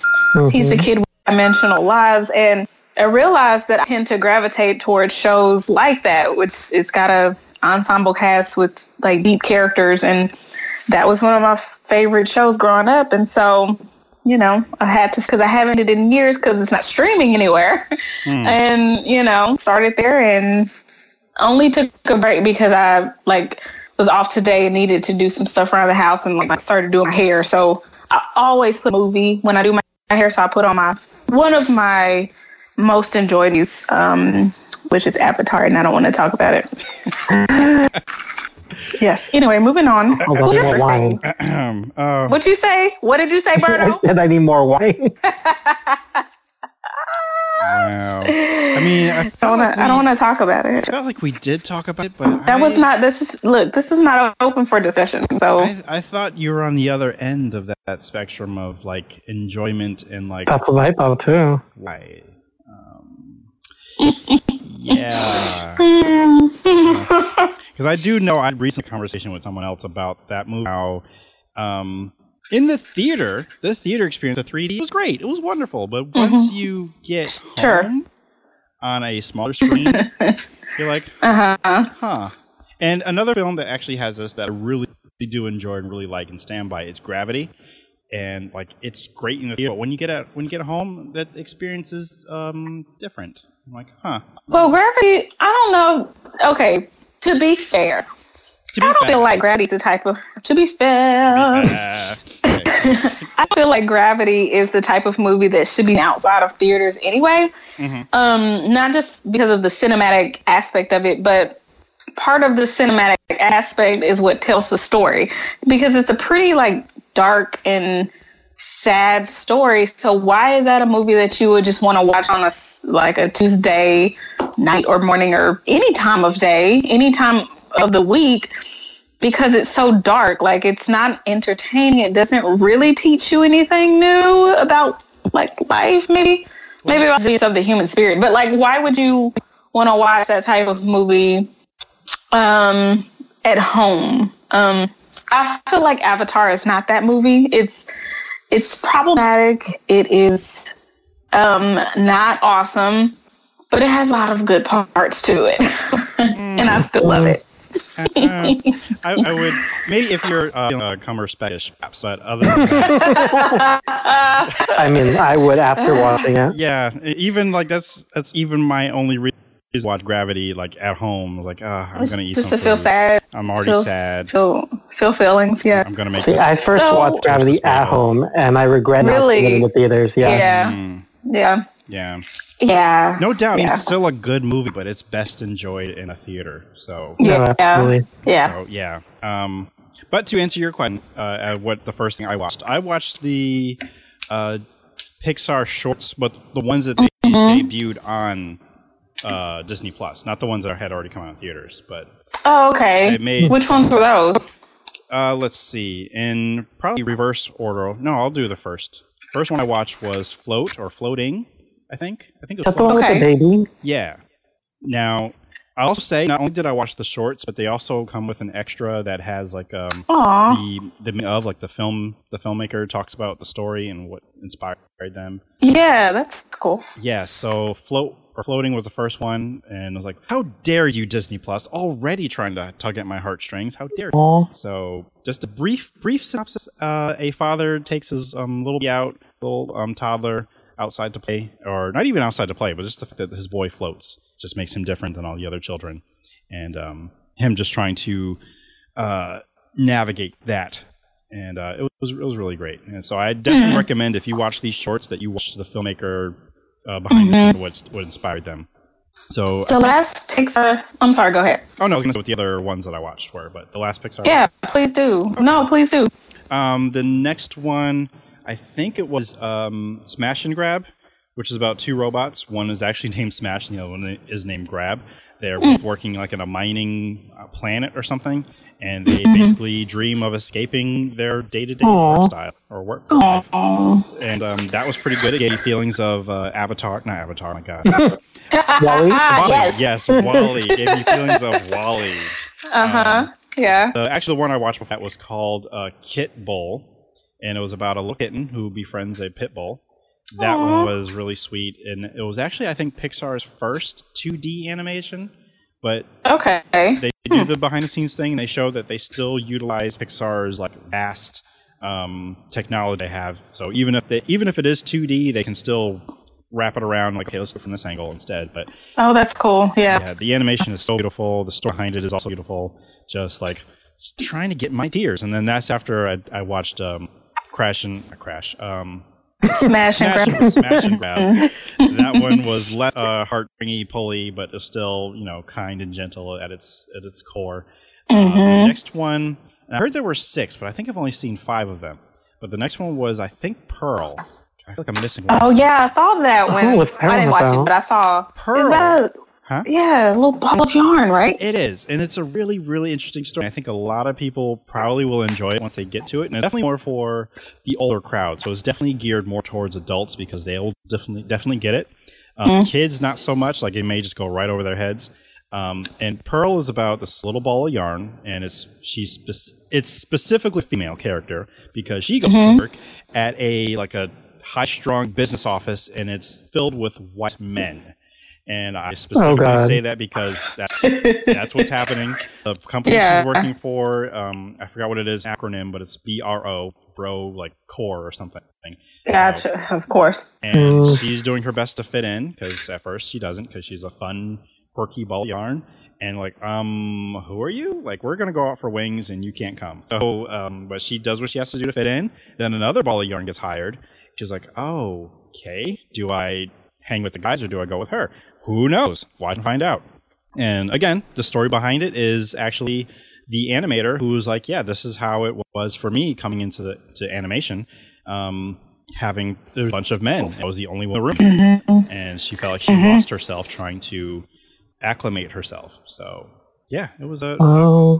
Speaker 5: He's the kid with dimensional lives and I realized that I tend to gravitate towards shows like that, which it's got a ensemble cast with like deep characters, and that was one of my favorite shows growing up. And so, you know, I had to because I haven't did it in years because it's not streaming anywhere, and you know, started there and only took a break because I like was off today and needed to do some stuff around the house and like started doing my hair. So I always put a movie when I do my hair. So I put on my one of my most enjoyed these, um, which is Avatar, and I don't want to talk about it. [LAUGHS] yes. Anyway, moving on.
Speaker 6: I'll more wine.
Speaker 1: uh,
Speaker 5: What'd you say? What did you say, [LAUGHS] Berto?
Speaker 6: and I need more wine. [LAUGHS]
Speaker 1: wow. I mean, I
Speaker 5: I don't
Speaker 1: like
Speaker 5: wanna- I don't want to talk about it.
Speaker 1: I felt like we did talk about it, but
Speaker 5: That was not. This is look. This is not open for discussion. So
Speaker 1: I, I thought you were on the other end of that, that spectrum of like enjoyment and like
Speaker 6: That's what I thought too.
Speaker 1: why. Um, [LAUGHS] yeah, [LAUGHS] because I do know I had a recent conversation with someone else about that movie. How um, in the theater, the theater experience, the 3D was great. It was wonderful, but once you get
Speaker 5: Mm-hmm. Sure.
Speaker 1: home on a smaller screen, [LAUGHS] you're like,
Speaker 5: uh huh.
Speaker 1: And another film that actually has this that I really do enjoy and really like and stand by is Gravity. And like it's great in the theater, but when you get at when you get home, that experience is um, different. I'm like, huh.
Speaker 5: Well, gravity. I don't know. Okay. To be fair, I don't
Speaker 1: fair-
Speaker 5: feel like gravity's the type of. To be fair,
Speaker 1: Uh, [LAUGHS] okay.
Speaker 5: I feel like Gravity is the type of movie that should be outside of theaters anyway. Um, not just because of the cinematic aspect of it, but part of the cinematic aspect is what tells the story because it's a pretty like dark and sad story. So why is that a movie that you would just want to watch on a like a Tuesday night or morning or any time of day, any time of the week? because it's so dark. Like it's not entertaining. It doesn't really teach you anything new about like life. Maybe, maybe about the of the human spirit. But like, why would you want to watch that type of movie um, at home? Um, I feel like Avatar is not that movie. It's it's problematic. It is um, not awesome, but it has a lot of good parts to it, [LAUGHS] and I still love it.
Speaker 1: Uh, I, I would maybe if you're uh, uh Kummerspeckish, perhaps, but other than that,
Speaker 6: I mean, I would after watching it.
Speaker 1: yeah, even like that's that's even my only reason to watch Gravity like at home. Like, ah, I'm gonna eat
Speaker 5: just to feel
Speaker 1: food.
Speaker 5: sad.
Speaker 1: I'm already
Speaker 5: feel,
Speaker 1: sad.
Speaker 5: Feel, feel feelings. Yeah.
Speaker 1: I'm gonna make
Speaker 6: See,
Speaker 1: this.
Speaker 6: I first
Speaker 5: So-
Speaker 6: watched Gravity at home, and I regret not
Speaker 5: Really?
Speaker 6: seeing it in the theaters. Yeah.
Speaker 5: Yeah.
Speaker 1: Mm,
Speaker 5: Yeah.
Speaker 1: yeah,
Speaker 5: Yeah.
Speaker 1: no doubt. I mean,
Speaker 5: Yeah.
Speaker 1: it's still a good movie, but it's best enjoyed in a theater. So
Speaker 6: No,
Speaker 5: Yeah.
Speaker 6: absolutely.
Speaker 5: Yeah.
Speaker 1: So yeah. Um, but to answer your question, uh, uh, what the first thing I watched? I watched the uh, Pixar shorts, but the ones that they
Speaker 5: Mm-hmm.
Speaker 1: debuted on uh, Disney Plus, not the ones that had already come out in theaters. But
Speaker 5: Oh, okay.
Speaker 1: It made
Speaker 5: Which ones were those?
Speaker 1: uh, let's see, in probably reverse order. No, I'll do the first. First one I watched was Float or Floating. I think. I think it was
Speaker 6: the
Speaker 5: Okay.
Speaker 6: baby.
Speaker 1: Yeah. Now, I'll also say not only did I watch the shorts, but they also come with an extra that has like um
Speaker 5: Aw.
Speaker 1: the the of like the film the filmmaker talks about the story and what inspired them.
Speaker 5: Yeah, that's cool.
Speaker 1: Yeah, so float or floating was the first one, and I was like, "How dare you, Disney Plus, already trying to tug at my heartstrings? How dare you?"
Speaker 6: Aw.
Speaker 1: So, just a brief brief synopsis: uh, A father takes his um, little out, little um, toddler, outside to play, or not even outside to play, but just the fact that his boy floats just makes him different than all the other children, and um, him just trying to uh, navigate that. And uh, it was it was really great. And so I definitely [LAUGHS] recommend if you watch these shorts that you watch the filmmaker uh, behind the scenes, what what inspired them. So
Speaker 5: The last Pixar. I'm sorry. Go ahead.
Speaker 1: oh no, I was gonna say what the other ones that I watched were, but the last Pixar.
Speaker 5: Yeah, please do. No, please do.
Speaker 1: Um, the next one, I think it was um, Smash and Grab, which is about two robots. One is actually [LAUGHS] named Smash, and the other one is named Grab. They're both working like in a mining uh, planet or something, and they basically dream of escaping their day-to-day work style or work life. And um, that was pretty good. It gave me feelings of uh, Avatar, not Avatar. My God, [LAUGHS]
Speaker 5: WALL-E?
Speaker 1: WALL-E.
Speaker 5: yes.
Speaker 1: yes, WALL-E. It gave me feelings of WALL-E.
Speaker 5: Uh huh. Yeah.
Speaker 1: Uh, actually, the one I watched before that was called uh, Kitbull, and it was about a little kitten who befriends a pit bull. That one was really sweet, and it was actually I think Pixar's first 2D animation. But
Speaker 5: Okay.
Speaker 1: they do the behind the scenes thing, and they show that they still utilize Pixar's like vast um, technology they have. So even if they even if it is 2D, they can still wrap it around like okay, let's go from this angle instead. But
Speaker 5: Oh, that's cool. Yeah.
Speaker 1: yeah, the animation is so beautiful. The story behind it is also beautiful. Just like trying to get my tears, and then that's after I, I watched um, Crash and uh, Crash. Um,
Speaker 5: Smash and
Speaker 1: Smash,
Speaker 5: grab.
Speaker 1: Smash and Grab. [LAUGHS] that one was less uh, heartbringy, pulley, but it's still you know kind and gentle at its at its core. Uh,
Speaker 5: Mm-hmm.
Speaker 1: the next one, I heard there were six, but I think I've only seen five of them. But the next one was I think Purl. I feel like I'm missing one.
Speaker 5: Oh yeah, I saw that
Speaker 6: Oh,
Speaker 5: I didn't watch it, but I saw.
Speaker 1: Purl.
Speaker 5: Is that a,
Speaker 1: Huh?
Speaker 5: Yeah, a little ball of yarn, right?
Speaker 1: It is, and it's a really, really interesting story. I think a lot of people probably will enjoy it once they get to it, and it's definitely more for the older crowd. So it's definitely geared more towards adults because they'll definitely, definitely get it. Um, Kids, not so much. Like it may just go right over their heads. Um, and Purl is about this little ball of yarn, and it's she's spec- it's specifically a female character because she goes to work at a like a high strung business office, and it's filled with white men. And I specifically
Speaker 6: God.
Speaker 1: say that because that's that's what's [LAUGHS] happening. The company
Speaker 5: Yeah.
Speaker 1: she's working for, um, I forgot what it is acronym, but it's B R O, bro, like core or something.
Speaker 5: Gotcha. Of course.
Speaker 1: And
Speaker 6: Mm.
Speaker 1: she's doing her best to fit in because at first she doesn't because she's a fun, quirky ball yarn. And like, um, who are you? Like, we're gonna go out for wings and you can't come. So, um, but she does what she has to do to fit in. Then another ball of yarn gets hired. She's like, oh, okay. Do I hang with the guys or do I go with her? Who knows? Watch and find out. And again, the story behind it is actually the animator who was like, "Yeah, this is how it was for me coming into the to animation, um, having a bunch of men. I was the only one in the room, and she felt like she lost herself trying to acclimate herself. So, yeah, it was a
Speaker 6: Oh,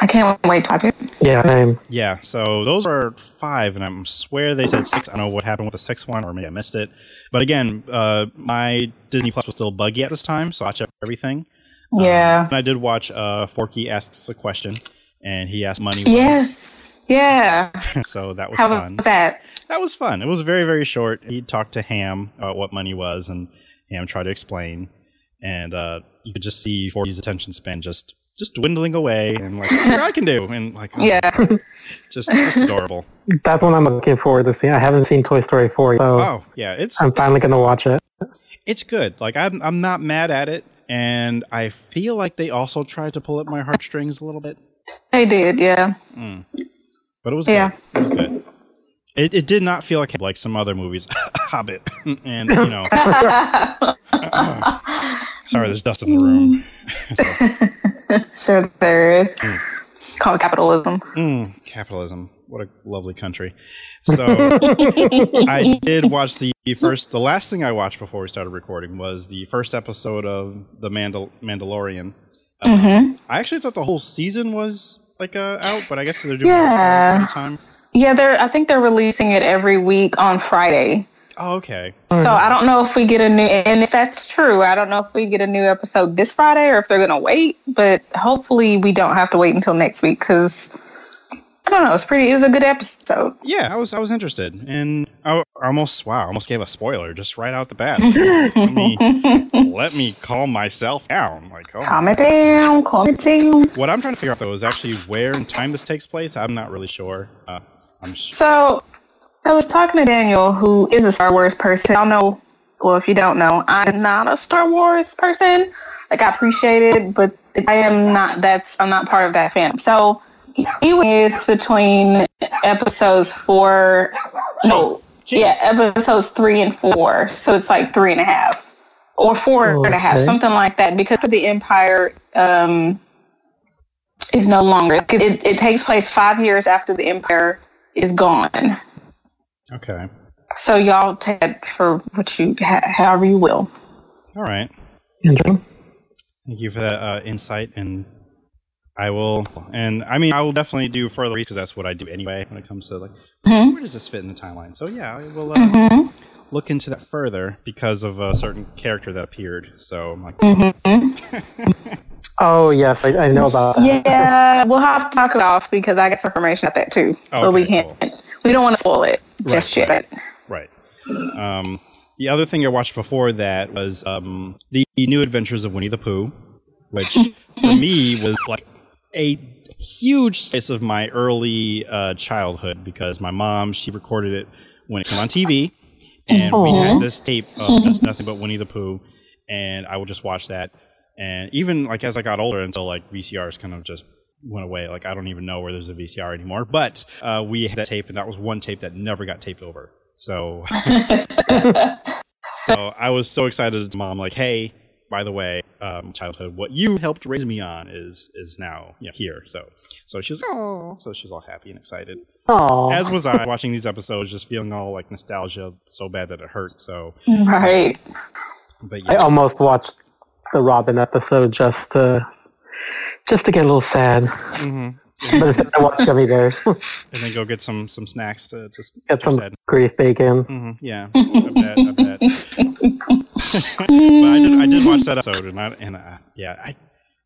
Speaker 5: I can't wait to watch it.
Speaker 6: yeah, I'm,
Speaker 1: yeah. So those are five, and I swear they said six. I don't know what happened with the sixth one, or maybe I missed it. But again, uh, my Disney Plus was still buggy at this time, so I checked everything.
Speaker 5: Yeah.
Speaker 1: And I did watch uh, Forky asks a question, and he asked money. once.
Speaker 5: yes. Yeah. [LAUGHS]
Speaker 1: so that was
Speaker 5: How
Speaker 1: fun.
Speaker 5: was that?
Speaker 1: That was fun. It was very very short. He talked to Hamm about what money was, and Hamm tried to explain, and uh, you could just see Forky's attention span just just dwindling away, and like what I can do, and like oh, [LAUGHS]
Speaker 5: Yeah.
Speaker 1: just just adorable.
Speaker 6: That's what I'm looking forward to seeing. I haven't seen Toy Story 4, so
Speaker 1: Oh yeah, it's
Speaker 6: I'm finally going to watch it.
Speaker 1: it's good. Like I'm I'm not mad at it, and I feel like they also tried to pull at my heartstrings a little bit,
Speaker 5: They did, yeah. Mm.
Speaker 1: but it was
Speaker 5: Yeah.
Speaker 1: good. It was good. It, it did not feel like like some other movies, [LAUGHS] Hobbit, [LAUGHS] and you know. Sorry, there's dust in the room. [LAUGHS] So.
Speaker 5: sure there is. Called capitalism.
Speaker 1: Mm, capitalism. What a lovely country. So [LAUGHS] I did watch the first. The last thing I watched before we started recording was the first episode of the Mandal- Mandalorian. Um, I actually thought the whole season was like uh, out, but I guess they're doing
Speaker 5: Yeah.
Speaker 1: it time.
Speaker 5: Yeah, they're I think they're releasing it every week on Friday.
Speaker 1: Oh, okay.
Speaker 5: So I don't know if we get a new and if that's true, I don't know if we get a new episode this Friday or if they're gonna wait. But hopefully we don't have to wait until next week because I don't know. It's pretty. It was a good episode.
Speaker 1: Yeah, I was I was interested, and I almost wow, I almost gave a spoiler just right out the bat. [LAUGHS] let me let me calm myself down. Like, oh,
Speaker 5: Calm it down. Calm it down.
Speaker 1: what I'm trying to figure out though is actually where in time this takes place. I'm not really sure. Uh, I'm sh-
Speaker 5: So I was talking to Daniel, who is a Star Wars person. Y'all know, well, if you don't know, I'm not a Star Wars person. Like I appreciate it, but I am not. That's I'm not part of that fandom. So he was between episodes four. No, yeah, episodes three and four. So it's like three and a half or four and a half,
Speaker 6: Okay.
Speaker 5: something like that. Because the Empire um, is no longer. It, it takes place five years after the Empire is gone.
Speaker 1: Okay.
Speaker 5: So y'all take it for what you, ha- however you will.
Speaker 1: All right.
Speaker 6: Andrew?
Speaker 1: Thank you for that uh, insight, and I will. And I mean, I will definitely do further research because that's what I do anyway when it comes to like where does this fit in the timeline. So yeah, I will uh, look into that further because of a certain character that appeared. So I'm like, [LAUGHS]
Speaker 6: Oh, yes, I, I know about that.
Speaker 5: Yeah, we'll have to talk it off because I got some information about that too. but we can't. We don't want to spoil it just
Speaker 1: Right,
Speaker 5: yet.
Speaker 1: right. Um, the other thing I watched before that was um, the New Adventures of Winnie the Pooh, which [LAUGHS] for me was like a huge slice of my early uh, childhood because my mom she recorded it when it came on TV, and we had this tape of just nothing but Winnie the Pooh, and I would just watch that. And even like as I got older, until like VCRs kind of just went away. Like I don't even know where there's a VCR anymore. But uh, we had that tape, and that was one tape that never got taped over. So, [LAUGHS] so I was so excited. to Mom, like, hey, by the way, um, childhood, what you helped raise me on is is now you know, here. So, so she was oh, so she's all happy and excited.
Speaker 6: Oh,
Speaker 1: As was I, watching these episodes, just feeling all like nostalgia so bad that it hurt. So,
Speaker 5: Right.
Speaker 1: but
Speaker 6: I almost watched the Robin episode just to just to get a little sad.
Speaker 1: Mm-hmm.
Speaker 6: But instead I watched Gummi Bears. [LAUGHS]
Speaker 1: and then go get some some snacks to just
Speaker 6: get some
Speaker 1: sad.
Speaker 6: grief bacon.
Speaker 1: hmm Yeah, I bet, I bet. but I did, I did watch that episode, and I, and uh, yeah, I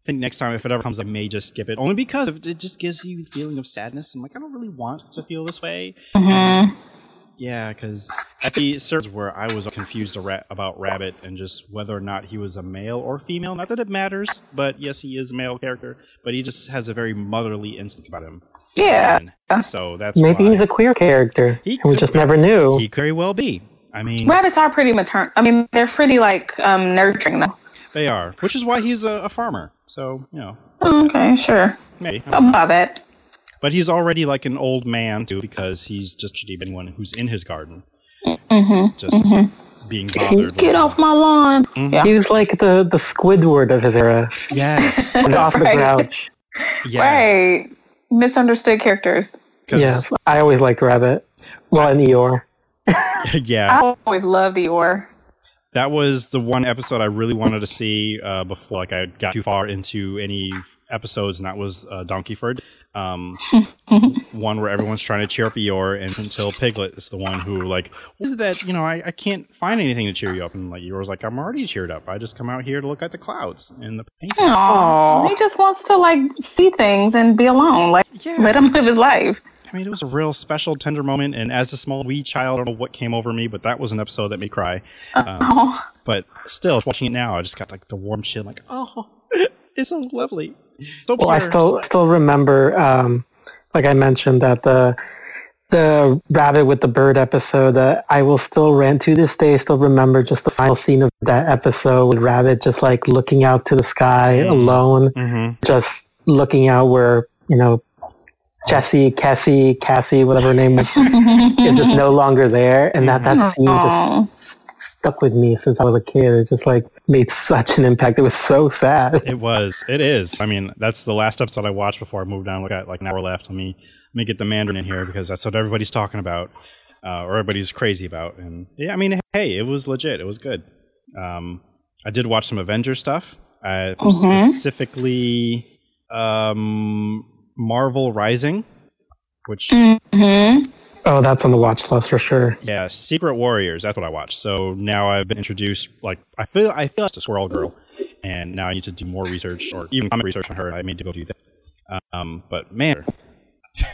Speaker 1: think next time if it ever comes, I may just skip it, only because it just gives you the feeling of sadness. I'm like, I don't really want to feel this way.
Speaker 5: Mm-hmm.
Speaker 1: Yeah, because at the certain where I was confused about Rabbit and just whether or not he was a male or female. Not that it matters, but yes, he is a male character, but he just has a very motherly instinct about him.
Speaker 5: Yeah.
Speaker 1: And so that's
Speaker 6: Maybe he's a queer character.
Speaker 1: He
Speaker 6: we just
Speaker 1: be.
Speaker 6: never knew.
Speaker 1: he could very well be. I mean,
Speaker 5: Rabbits are pretty maternal. I mean, they're pretty like um, nurturing though.
Speaker 1: They are, which is why he's a, a farmer. So you know,
Speaker 5: Okay, sure.
Speaker 1: maybe.
Speaker 5: Buy that.
Speaker 1: But he's already like an old man too, because he's just treating anyone who's in his garden.
Speaker 5: Mm-hmm.
Speaker 1: He's just being bothered.
Speaker 5: Get off my lawn. Yeah.
Speaker 6: He was like the, the Squidward of his era.
Speaker 1: Yes,
Speaker 6: And [LAUGHS] off the [LAUGHS]
Speaker 5: Right.
Speaker 6: grouch.
Speaker 1: yes.
Speaker 5: Right. Misunderstood characters.
Speaker 6: Yes, I always liked Rabbit. Well, and Eeyore. [LAUGHS]
Speaker 1: yeah.
Speaker 5: I always loved Eeyore.
Speaker 1: That was the one episode I really wanted to see uh, before like I got too far into any episodes, and that was uh, Donkeyford. Um, [LAUGHS] one where everyone's trying to cheer up Eeyore, and until Piglet is the one who like, what is it that you know? I, I can't find anything to cheer you up, and like Eeyore's like, I'm already cheered up. I just come out here to look at the clouds and the painting.
Speaker 5: Aww. He just wants to like see things and be alone. Like
Speaker 1: Yeah.
Speaker 5: let him live his life.
Speaker 1: I mean, it was a real special, tender moment. And as a small wee child, I don't know what came over me, but that was an episode that made me cry. Um,
Speaker 5: Oh,
Speaker 1: but still, watching it now, I just got like the warm chill, like, oh, [LAUGHS] it's so lovely. So
Speaker 6: Well, I still still remember, um, like I mentioned, that the the rabbit with the bird episode. Uh, I will still rant to this day. Still remember just the final scene of that episode with rabbit just like looking out to the sky
Speaker 1: Mhm.
Speaker 6: alone,
Speaker 1: Mhm.
Speaker 6: just looking out where you know Jesse, Cassie, Cassie, whatever her name was, [LAUGHS] is just no longer there, and that that scene just
Speaker 5: Aw.
Speaker 6: Stuck with me since I was a kid. It just like made such an impact. It was so sad.
Speaker 1: It was. It is. I mean, that's the last episode I watched before I moved down. We got like an hour left. Let me let me get the Mandalorian in here because that's what everybody's talking about, uh, or everybody's crazy about. And yeah, I mean, hey, it was legit. It was good. Um, I did watch some Avengers stuff. Uh, Specifically, um, Marvel Rising, which
Speaker 6: Oh, that's on the watch list for sure.
Speaker 1: yeah, Secret Warriors. That's what I watched. So now I've been introduced. Like I feel, I feel like a Squirrel Girl, and now I need to do more research or even comic research on her. I need to go do that. Um, but man, [LAUGHS]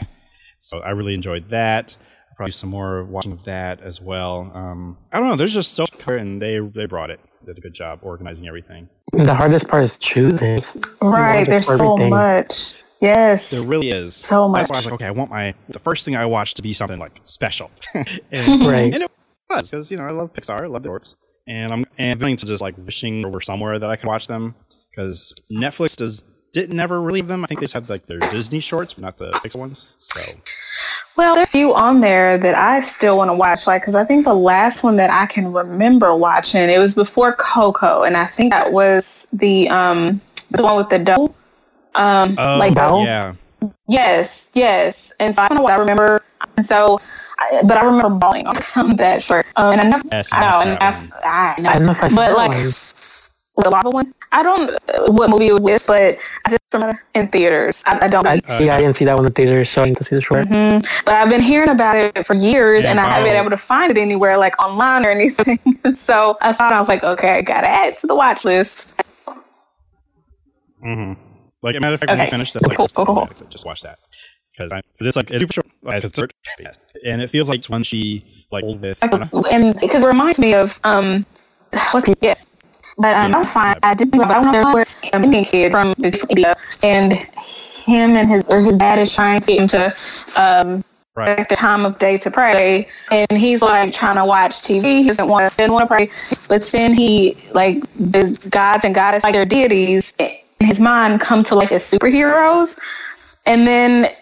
Speaker 1: so I really enjoyed that. I'll probably do some more watching of that as well. Um, I don't know. There's just so much, and they they brought it. Did a good job organizing everything.
Speaker 6: The hardest part is choosing.
Speaker 5: Right. There's so
Speaker 6: everything.
Speaker 5: much. Yes.
Speaker 1: There really is
Speaker 5: So
Speaker 1: That's why I
Speaker 5: much.
Speaker 1: was like, okay, I want my the first thing I watch to be something like special. [LAUGHS] and, [LAUGHS]
Speaker 6: Right.
Speaker 1: and it was because you know I love Pixar, I love the shorts, and I'm and going to just like wishing there were somewhere that I can watch them because Netflix does didn't never really have them. I think they just had like their Disney shorts, but not the Pixar ones. So
Speaker 5: Well, there's a few on there that I still want to watch, like, because I think the last one that I can remember watching, it was before Coco, and I think that was the um the one with the dough. Um,
Speaker 1: oh
Speaker 5: like
Speaker 6: Belle?
Speaker 1: yeah,
Speaker 5: yes, yes, and so I don't know what I remember, and so, I, but I remember bawling on [LAUGHS] that shirt, um, and I never,
Speaker 1: Yes,
Speaker 5: I know,
Speaker 1: yes,
Speaker 5: and
Speaker 1: that
Speaker 5: that's, I know,
Speaker 6: I know if I
Speaker 5: but like
Speaker 6: one.
Speaker 5: the lava one, I don't uh, what movie it was with, but I just remember in theaters. I, I don't.
Speaker 6: I,
Speaker 1: Uh,
Speaker 6: yeah, I didn't see that one in the I didn't see the short.
Speaker 5: Mhm. But I've been hearing about it for years,
Speaker 1: Yeah,
Speaker 5: and I haven't been able to find it anywhere, like online or anything. [LAUGHS] so I thought I was like, okay, I gotta add it to the watch list.
Speaker 1: hmm like a matter of fact, when you
Speaker 5: Okay.
Speaker 1: finish this, like
Speaker 5: Cool, cool, cool.
Speaker 1: just watch that because it's like it's super short, like, it's short, and it feels like it's when she like old with. I.
Speaker 5: And because it reminds me of um, what's it? Yeah. But um, I'm fine. I didn't. But I don't know where a Indian kid from India, and him and his or his dad is trying to get him to um
Speaker 1: Right.
Speaker 5: like the time of day to pray and he's like trying to watch TV he doesn't want to didn't want to pray but then he like the gods and goddess like their deities in his mind come to like as superheroes. And then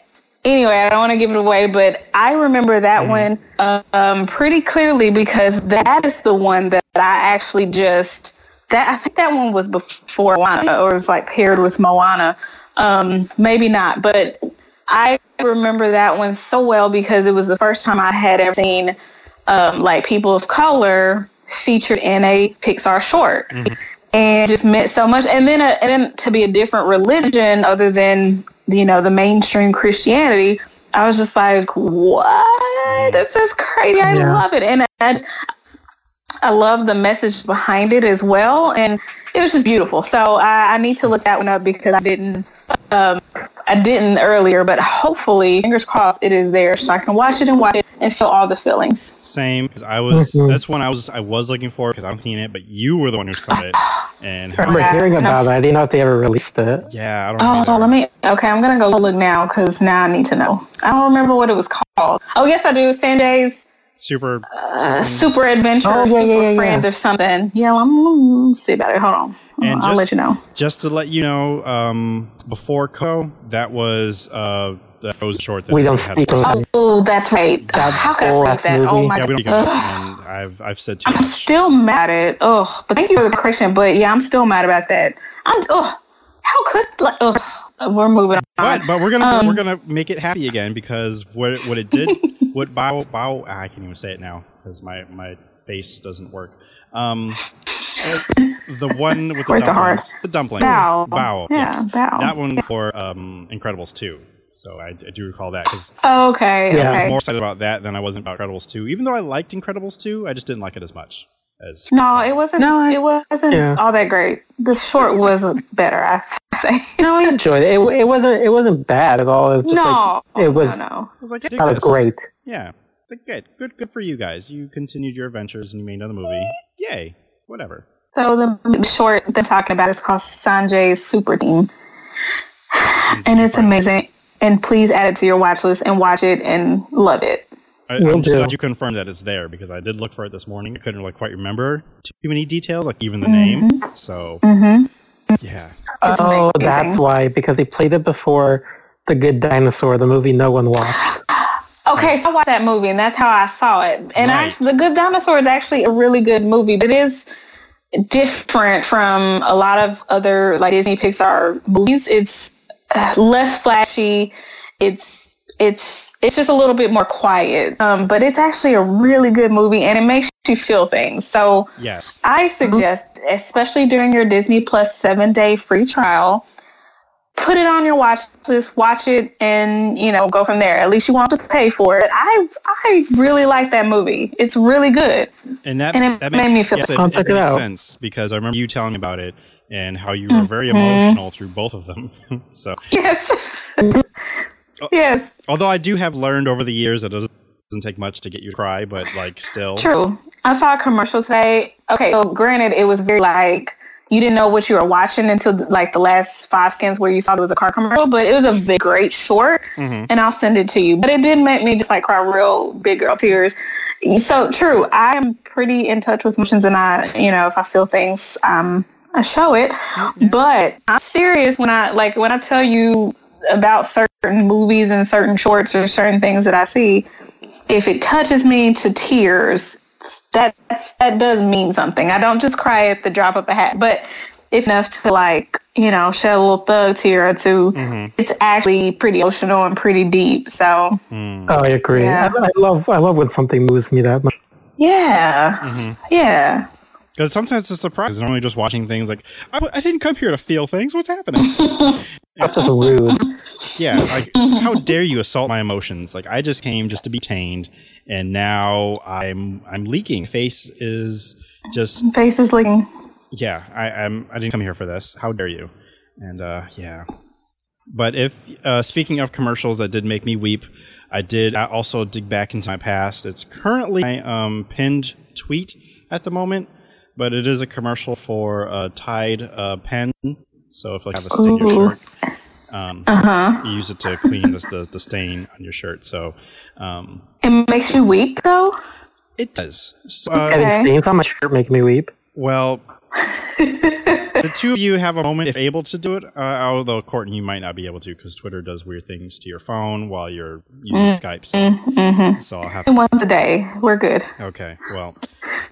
Speaker 5: anyway I don't want to give it away but I remember that one um pretty clearly because that is the one that I actually just that I think that one was before Moana or it was like paired with Moana. Um maybe not but I remember that one so well because it was the first time I had ever seen um, like people of color featured in a Pixar short, and just meant so much. And then, a, and then to be a different religion other than you know the mainstream Christianity, I was just like, what? This is crazy. I
Speaker 6: Yeah.
Speaker 5: love it, and I, I love the message behind it as well, and it was just beautiful. So I, I need to look that one up because I didn't. Um, I didn't earlier, but hopefully, fingers crossed, it is there so I can watch it and watch it and feel all the feelings.
Speaker 1: Same, because I was.
Speaker 6: Mhm.
Speaker 1: That's when I was. I was looking for because I haven't seen it, but you were the one who saw it, [SIGHS] and
Speaker 6: I remember hearing about
Speaker 5: I'm-
Speaker 6: it. I didn't know if they ever released it.
Speaker 1: yeah, I don't.
Speaker 5: Oh,
Speaker 1: know.
Speaker 5: so let me. Okay, I'm gonna go look now because now I need to know. I don't remember what it was called. Oh, yes, I do. Sanjay's
Speaker 1: Super.
Speaker 5: uh, Super Adventure,
Speaker 6: Oh,
Speaker 5: or
Speaker 6: yeah,
Speaker 5: Super
Speaker 6: yeah, yeah,
Speaker 5: Friends,
Speaker 6: yeah.
Speaker 5: or something. Yeah, I'm gonna see about it. Hold on.
Speaker 1: And
Speaker 5: I'll
Speaker 1: just-
Speaker 5: let you know.
Speaker 1: Just to let you know, um, before Co, that was uh, the Frozen short. That
Speaker 6: We don't
Speaker 1: had-
Speaker 6: speak of.
Speaker 5: Oh, that's right.
Speaker 6: That
Speaker 5: How could I
Speaker 6: whole
Speaker 5: forget that? Oh
Speaker 6: movie.
Speaker 5: my
Speaker 1: Yeah, we
Speaker 5: god.
Speaker 1: don't.
Speaker 5: Ugh.
Speaker 1: And I've I've said too
Speaker 5: I'm
Speaker 1: much.
Speaker 5: still mad at it. Ugh. But thank you for the correction. But yeah, I'm still mad about that. I'm. Ugh. How could like? Ugh. We're moving on.
Speaker 1: But but we're gonna
Speaker 5: Um,
Speaker 1: we're gonna make it happy again because what it- what it did [LAUGHS] what Bao Bao I can't even say it now because my my face doesn't work. Um, the one with the
Speaker 5: Where's the heart?
Speaker 1: dumplings, the dumpling,
Speaker 5: Bao.
Speaker 1: Bao,
Speaker 5: Yeah,
Speaker 1: yes.
Speaker 5: Bao.
Speaker 1: That one for um, Incredibles two. So I, I do recall that because
Speaker 5: Okay.
Speaker 6: Yeah.
Speaker 1: I was
Speaker 5: Okay.
Speaker 1: more excited about that than I was about Incredibles two. Even though I liked Incredibles two, I just didn't like it as much as
Speaker 5: No, it wasn't.
Speaker 6: No, I-
Speaker 5: it wasn't
Speaker 6: yeah.
Speaker 5: all that great. The short was better, I say. [LAUGHS]
Speaker 6: No, I enjoyed it. It, it wasn't. It wasn't bad at all. It was just
Speaker 5: no,
Speaker 6: like it was.
Speaker 5: No, no.
Speaker 1: I was like,
Speaker 6: That was
Speaker 1: "Ridiculous."
Speaker 6: great.
Speaker 1: Yeah, Like, good, good, good for you guys. You continued your adventures and you made another movie. Yay, whatever.
Speaker 5: So the short they're talking about is called Sanjay's Super Team. and it's amazing. And please add it to your watch list and watch it and love it.
Speaker 1: I,
Speaker 6: Will
Speaker 1: I'm just
Speaker 6: do.
Speaker 1: glad you confirmed that it's there because I did look for it this morning. I couldn't like quite remember too many details, like even the name. Mm-hmm. So mm-hmm. yeah,
Speaker 5: It's
Speaker 6: oh,
Speaker 5: amazing.
Speaker 6: that's why because they played it before The Good Dinosaur, the movie no one watched.
Speaker 5: Okay, so I watched that movie, and that's how I saw it. And
Speaker 1: Right.
Speaker 5: actually, The Good Dinosaur is actually a really good movie, but it is different from a lot of other like Disney Pixar movies. It's uh, less flashy. It's it's it's just a little bit more quiet. Um, but it's actually a really good movie, and it makes you feel things. So
Speaker 1: yes,
Speaker 5: I suggest, especially during your Disney Plus seven day free trial, put it on your watch list, watch it, and you know go from there. At least you won't have to pay for it. I I really like that movie. It's really good.
Speaker 1: and that
Speaker 5: And it
Speaker 1: that
Speaker 5: made
Speaker 1: makes,
Speaker 5: me feel
Speaker 1: yes,
Speaker 6: I'll
Speaker 1: it, it
Speaker 6: it
Speaker 1: makes
Speaker 6: out.
Speaker 1: sense because I remember you telling me about it and how you were very mm-hmm. emotional through both of them. [LAUGHS] so
Speaker 5: Yes. [LAUGHS] yes.
Speaker 1: although I do have learned over the years that it doesn't doesn't take much to get you to cry, but like still,
Speaker 5: True. I saw a commercial today. Okay, so granted, it was very like you didn't know what you were watching until like the last five skins where you saw it was a car commercial, but it was a mm-hmm. big, great short, mm-hmm. and I'll send it to you. But it did make me just like cry real big girl tears. So true. I am pretty in touch with emotions, and I, you know, if I feel things, um, I show it. Mm-hmm. But I'm serious when I like when I tell you about certain movies and certain shorts or certain things that I see if it touches me to tears, that that does mean something. I don't just cry at the drop of a hat, but if enough to like you know shed a little thug tear or 2 mm-hmm. it's actually pretty emotional and pretty deep. So
Speaker 6: Oh, I agree.
Speaker 5: Yeah.
Speaker 6: I, I love I love when something moves me that much.
Speaker 5: yeah, mm-hmm. yeah.
Speaker 1: because sometimes it's a surprise. Normally, just watching things like I, I didn't come here to feel things. What's happening? [LAUGHS]
Speaker 6: That's just rude.
Speaker 1: yeah, like how dare you assault my emotions? Like I just came just to be tamed, and now I'm I'm leaking. Face is just
Speaker 5: Face is leaking.
Speaker 1: yeah. I, I'm I didn't come here for this. How dare you? And uh, yeah. But if uh, speaking of commercials that did make me weep, I did I also dig back into my past. It's currently my um, pinned tweet at the moment, but it is a commercial for a Tide uh, pen. So if like have a stain in your shirt, um,
Speaker 5: Uh-huh.
Speaker 1: you use it to clean the, the, the stain on your shirt. So um,
Speaker 5: It makes you weep though.
Speaker 1: it does. So, uh,
Speaker 5: Okay.
Speaker 6: Having stains on my shirt make me weep.
Speaker 1: Well, [LAUGHS] the two of you have a moment if able to do it. Uh, although Courtney, you might not be able to because Twitter does weird things to your phone while you're using Skype. So, so I'll have to.
Speaker 5: Once a day, we're good.
Speaker 1: Okay, well,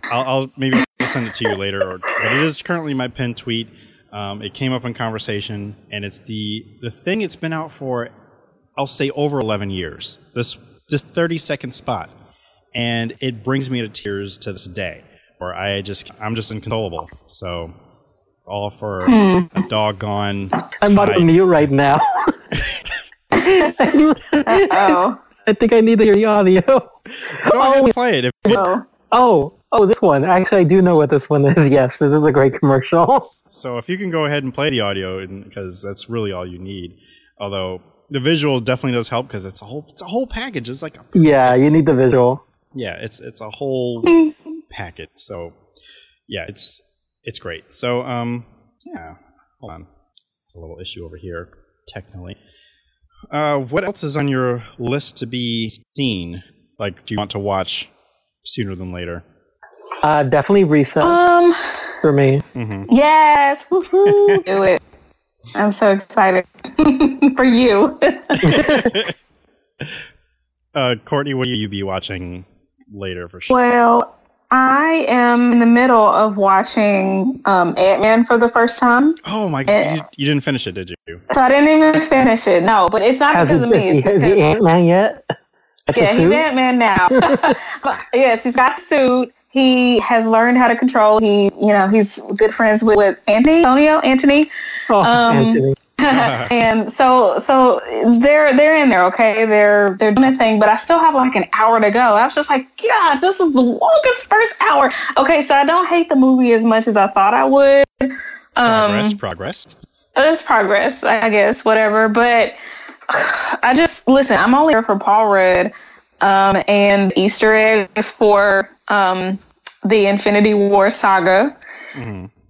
Speaker 1: I'll, I'll maybe send it to you later. Or, but it is currently my pinned tweet. Um, it came up in conversation, and it's the the thing. It's been out for, I'll say, over eleven years. This this thirty second spot, and it brings me to tears to this day. Where I just I'm just inconsolable. So all for hmm. a doggone.
Speaker 6: I'm on
Speaker 1: Tide.
Speaker 6: mute right now.
Speaker 5: Oh, [LAUGHS]
Speaker 6: I think I need to hear the audio.
Speaker 1: Go ahead and play it.
Speaker 5: Oh.
Speaker 6: Oh, oh, this one. Actually, I do know what this one is. [LAUGHS] Yes, this is a great commercial.
Speaker 1: So if you can go ahead and play the audio, because that's really all you need. Although the visual definitely does help because it's a whole it's a whole package. It's like a,
Speaker 6: Yeah, you need the visual.
Speaker 1: yeah, it's it's a whole [LAUGHS] package. So yeah, it's it's great. So um yeah, hold on, a little issue over here technically. Uh, what else is on your list to be seen? Like, do you want to watch sooner than later?
Speaker 6: Uh, definitely recess
Speaker 5: Um.
Speaker 6: for me. Mm-hmm.
Speaker 5: Yes. Woohoo. [LAUGHS] Do it. I'm so excited [LAUGHS] for you. [LAUGHS]
Speaker 1: Uh, Courtney, what will you be watching later for sure?
Speaker 5: well, I am in the middle of watching um, Ant Man for the first time.
Speaker 1: Oh my god, you, you didn't finish it, did you?
Speaker 5: So I didn't even finish it. No, but it's not
Speaker 6: Has
Speaker 5: because of me.
Speaker 6: is
Speaker 5: It's
Speaker 6: he, [LAUGHS] is
Speaker 5: because
Speaker 6: he Ant-Man yet? At
Speaker 5: Yeah, he's? Ant Man now. But, yes, he's got the suit. He has learned how to control. He, you know, he's good friends with, with Anthony, Antonio, Anthony,
Speaker 6: Oh,
Speaker 5: um, [LAUGHS] and so so they're they're in there. Okay, they're they're doing a thing, but I still have like an hour to go. I was just like, God, this is the longest first hour. Okay, so I don't hate the movie as much as I thought I would.
Speaker 1: Progress,
Speaker 5: Um,
Speaker 1: progress.
Speaker 5: it's progress, I guess, whatever. But [SIGHS] I just listen. I'm only here for Paul Rudd um, and Easter eggs for um, the Infinity War saga.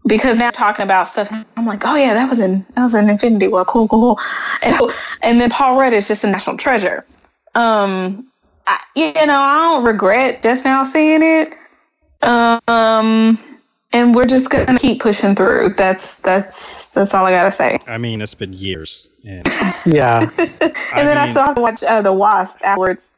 Speaker 5: Because now talking about stuff, I'm like, oh yeah, that was in that was in Infinity War, cool, cool, cool. And, and then Paul Rudd is just a national treasure. Um, I, you know, I don't regret just now seeing it. Um, and we're just gonna keep pushing through. That's that's that's all I gotta say.
Speaker 1: I mean, it's been years. And,
Speaker 6: Yeah. [LAUGHS]
Speaker 5: and then I
Speaker 1: mean,
Speaker 5: still have to watch uh, the Wasp afterwards.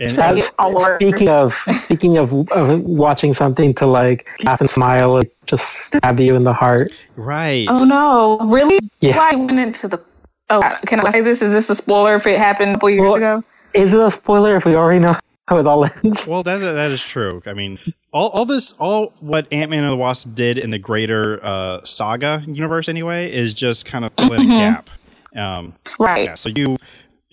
Speaker 1: And-
Speaker 5: So I get all over.
Speaker 6: Speaking of speaking of, of watching something to like laugh and smile, and just stab you in the heart.
Speaker 1: right.
Speaker 5: Oh no, really?
Speaker 6: Yeah.
Speaker 5: Why went into the? Oh, can I say this? Is this a spoiler if it happened a couple years
Speaker 6: Well,
Speaker 5: ago?
Speaker 6: Is it a spoiler if we already know how it all ends?
Speaker 1: Well, that that is true. I mean, all all this, all what Ant Man and the Wasp did in the greater uh, saga universe, anyway, is just kind of fill in a gap. Um,
Speaker 5: Right.
Speaker 1: yeah. So you,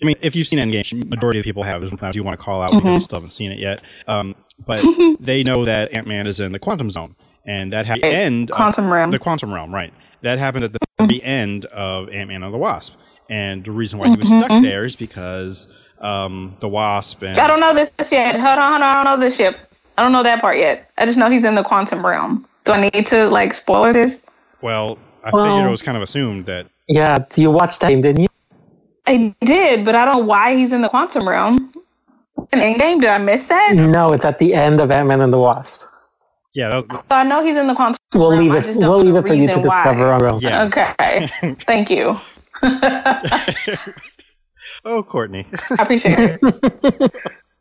Speaker 1: I mean, if you've seen Endgame, majority of people have. There's sometimes you want to call out because you still haven't seen it yet. Um, but [LAUGHS] they know that Ant Man is in the quantum zone, and that had end of-
Speaker 5: Quantum realm.
Speaker 1: the quantum realm, right? That happened at the very end of Ant Man and the Wasp, and the reason why he was stuck there is because um, the Wasp and
Speaker 5: I don't know this yet. Hold on, hold on. I don't know this yet. I don't know that part yet. I just know he's in the quantum realm. Do I need to like spoil this?
Speaker 1: Well, I
Speaker 5: Well-
Speaker 1: figured it was kind of assumed that.
Speaker 6: Yeah, you watched that didn't you?
Speaker 5: I did, but I don't know why he's in the quantum realm. In Endgame, did I miss that?
Speaker 6: No, it's at the end of Ant Man and the Wasp.
Speaker 1: Yeah, that was,
Speaker 5: So I know he's in the quantum
Speaker 6: We'll
Speaker 5: realm.
Speaker 6: leave it. We'll leave it for you to
Speaker 5: why.
Speaker 6: discover on your own.
Speaker 1: Yeah.
Speaker 5: Okay. [LAUGHS] Thank you. [LAUGHS]
Speaker 1: oh, Courtney.
Speaker 5: I appreciate it.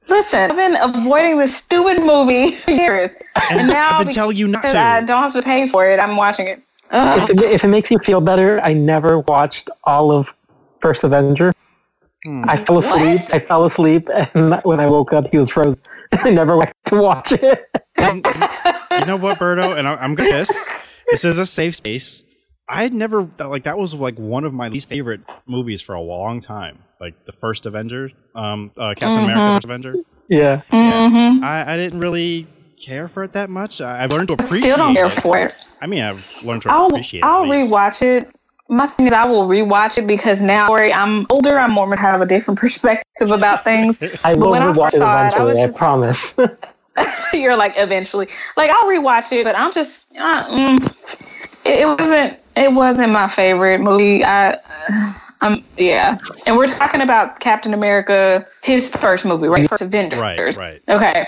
Speaker 5: Listen, I've been avoiding this stupid movie for years. And now
Speaker 1: I've been telling you not to.
Speaker 5: I don't have to pay for it, I'm watching it.
Speaker 6: If it, if it makes you feel better, I never watched all of First Avenger. I fell asleep. I fell asleep, and when I woke up, he was frozen. [LAUGHS] I never went to watch it.
Speaker 1: And- and you know what, Berto? And I, I'm gonna this. This is a safe space. I had never like that was like one of my least favorite movies for a long time. Like the first Avenger, um, uh, Captain America first Avenger.
Speaker 6: Yeah.
Speaker 5: Mm-hmm.
Speaker 1: I, I didn't really care for it that much. I, I've learned to appreciate.
Speaker 5: Still don't care
Speaker 1: it.
Speaker 5: for it.
Speaker 1: I mean, I've learned to
Speaker 5: I'll
Speaker 1: appreciate. it.
Speaker 5: I'll
Speaker 1: at least.
Speaker 5: rewatch it. My thing is, I will rewatch it because now I'm older, I'm more have a different [LAUGHS] perspective about things. [LAUGHS]
Speaker 6: I
Speaker 5: But
Speaker 6: will
Speaker 5: when
Speaker 6: rewatch
Speaker 5: first
Speaker 6: it
Speaker 5: saw it, I
Speaker 6: eventually.
Speaker 5: was
Speaker 6: I,
Speaker 5: just-
Speaker 6: promise. [LAUGHS]
Speaker 5: You're like eventually, like I'll rewatch it, but I'm just, uh, mm, it, it wasn't, it wasn't my favorite movie. I, um, yeah, and we're talking about Captain America, his first movie, right? First Avengers.
Speaker 1: Right, right.
Speaker 5: Okay.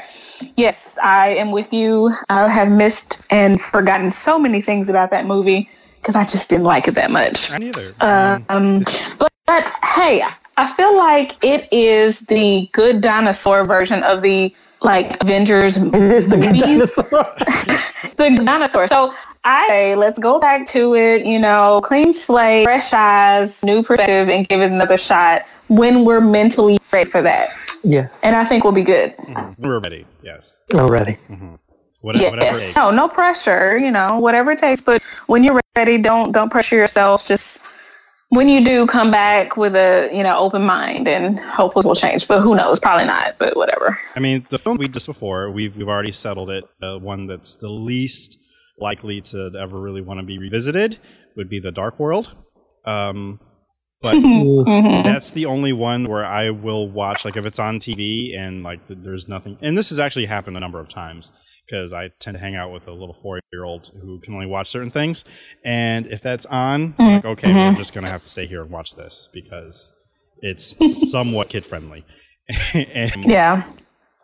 Speaker 5: Yes, I am with you. I have missed and forgotten so many things about that movie because I just didn't like it that much.
Speaker 1: I neither.
Speaker 5: Um, but, but hey, I feel like it is the good dinosaur version of the like Avengers
Speaker 6: it is [LAUGHS] the good dinosaur. [LAUGHS]
Speaker 5: the dinosaur. So I say let's go back to it. You know, clean slate, fresh eyes, new perspective, and give it another shot when we're mentally ready for that.
Speaker 6: yeah.
Speaker 5: And I think we'll be good.
Speaker 1: We're ready. Yes.
Speaker 6: Already.
Speaker 1: Whatever, whatever it
Speaker 5: Yes.
Speaker 1: takes.
Speaker 5: No, no pressure. You know, whatever it takes. But when you're ready, don't don't pressure yourself. Just when you do, come back with a you know open mind, and hopefully it will change. But who knows? Probably not. But whatever.
Speaker 1: I mean, the film we just before we've we've already settled it. The one that's the least likely to ever really want to be revisited would be the Dark World. Um, but [LAUGHS] that's the only one where I will watch. Like if it's on TV and like there's nothing, and this has actually happened a number of times because I tend to hang out with a little four year old who can only watch certain things, and if that's on, I'm mm-hmm. like okay, we're mm-hmm. just gonna have to stay here and watch this because it's [LAUGHS] somewhat kid friendly. [LAUGHS] and
Speaker 5: Yeah.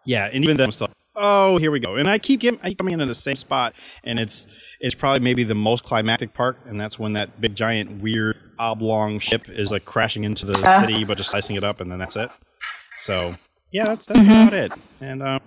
Speaker 1: yeah, and even then, I'm still like, oh, here we go. And I keep getting, I keep coming into the same spot, and it's it's probably maybe the most climactic part, and that's when that big giant weird oblong ship is like crashing into the city, but just slicing it up, and then that's it. So yeah, that's that's mm-hmm. about it. And um,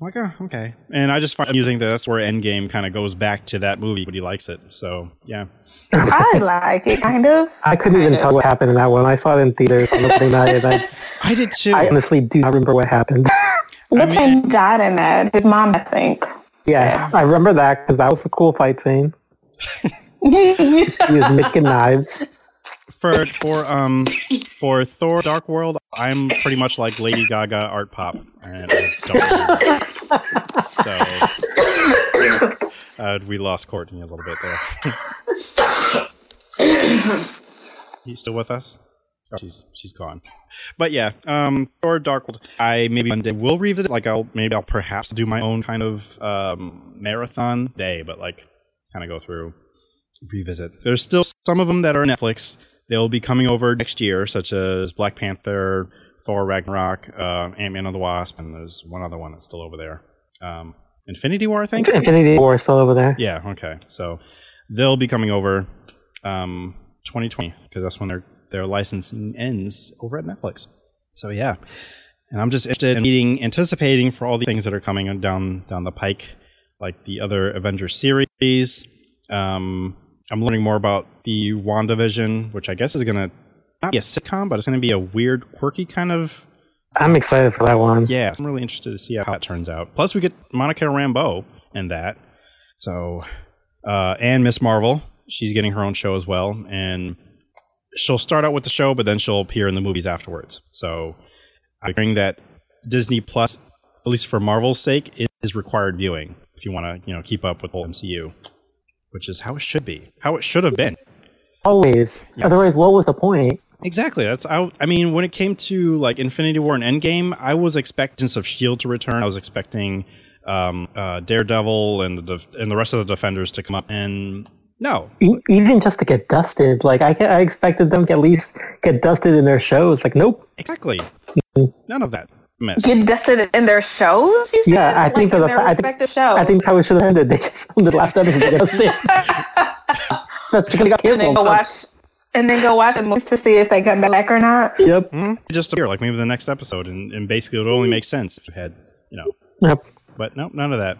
Speaker 1: I'm like, oh, okay. And I just find amusing that that's where Endgame kind of goes back to that movie, but he likes it. So yeah,
Speaker 5: I liked it kind of.
Speaker 6: I couldn't even
Speaker 5: Kind
Speaker 6: tell what happened in that one. I saw it in theaters on opening night, and [LAUGHS] I,
Speaker 1: I did too.
Speaker 6: I honestly do not remember what happened. [LAUGHS]
Speaker 5: What's
Speaker 1: I mean-
Speaker 5: died in that? His mom, I think.
Speaker 6: Yeah, I remember that because that was a cool fight scene. [LAUGHS] He was making knives.
Speaker 1: for for um for Thor Dark World, I'm pretty much like Lady Gaga art pop, and I don't so uh, we lost Courtney a little bit there. you still with us? Oh, she's she's gone. But yeah, um, Thor Dark. I maybe one day will revisit it. Like I'll maybe I'll perhaps do my own kind of um, marathon day, but like kind of go through, revisit. There's still some of them that are Netflix. They'll be coming over next year, such as Black Panther, Thor Ragnarok, uh, Ant Man and the Wasp, and there's one other one that's still over there. Um, Infinity War, I think.
Speaker 6: Infinity War is still over there.
Speaker 1: Yeah. Okay. So they'll be coming over um, 2020 because that's when their their licensing ends over at Netflix. So yeah, and I'm just interested in meeting, anticipating for all the things that are coming down down the pike, like the other Avengers series. Um, I'm learning more about the WandaVision, which I guess is gonna not be a sitcom, but it's gonna be a weird, quirky kind of.
Speaker 6: I'm excited for that one.
Speaker 1: Yeah, I'm really interested to see how that turns out. Plus, we get Monica Rambeau in that. So, uh, and Ms. Marvel, she's getting her own show as well, and she'll start out with the show, but then she'll appear in the movies afterwards. So, I'm hearing that Disney Plus, at least for Marvel's sake, is required viewing if you want to, you know, keep up with the MCU, which is how it should be, how it should have been.
Speaker 6: Always.
Speaker 1: Yes.
Speaker 6: Otherwise, what was the point?
Speaker 1: Exactly. That's I, I mean, when it came to like Infinity War and Endgame, I was expecting of Shield to return. I was expecting um, uh, Daredevil and the def- and the rest of the Defenders to come up, and no,
Speaker 6: E- Even just to get dusted, like I, I expected them to at least get dusted in their shows. Like, nope.
Speaker 1: exactly, none of that mess.
Speaker 5: Get dusted in their shows. You said?
Speaker 6: Yeah, I think
Speaker 5: like
Speaker 6: for
Speaker 5: in
Speaker 6: the
Speaker 5: their
Speaker 6: fa- I think-
Speaker 5: respective shows.
Speaker 6: I think that's how it should have ended. They just the last episode they [LAUGHS] dusted. [LAUGHS] That's because they got
Speaker 5: and then
Speaker 6: canceled.
Speaker 5: go watch, and then go watch the movies to see if they come back or not.
Speaker 6: Yep.
Speaker 1: Mhm. Just appear like maybe the next episode, and, and basically it would only make sense if you had you know,
Speaker 6: Yep.
Speaker 1: but no, none of that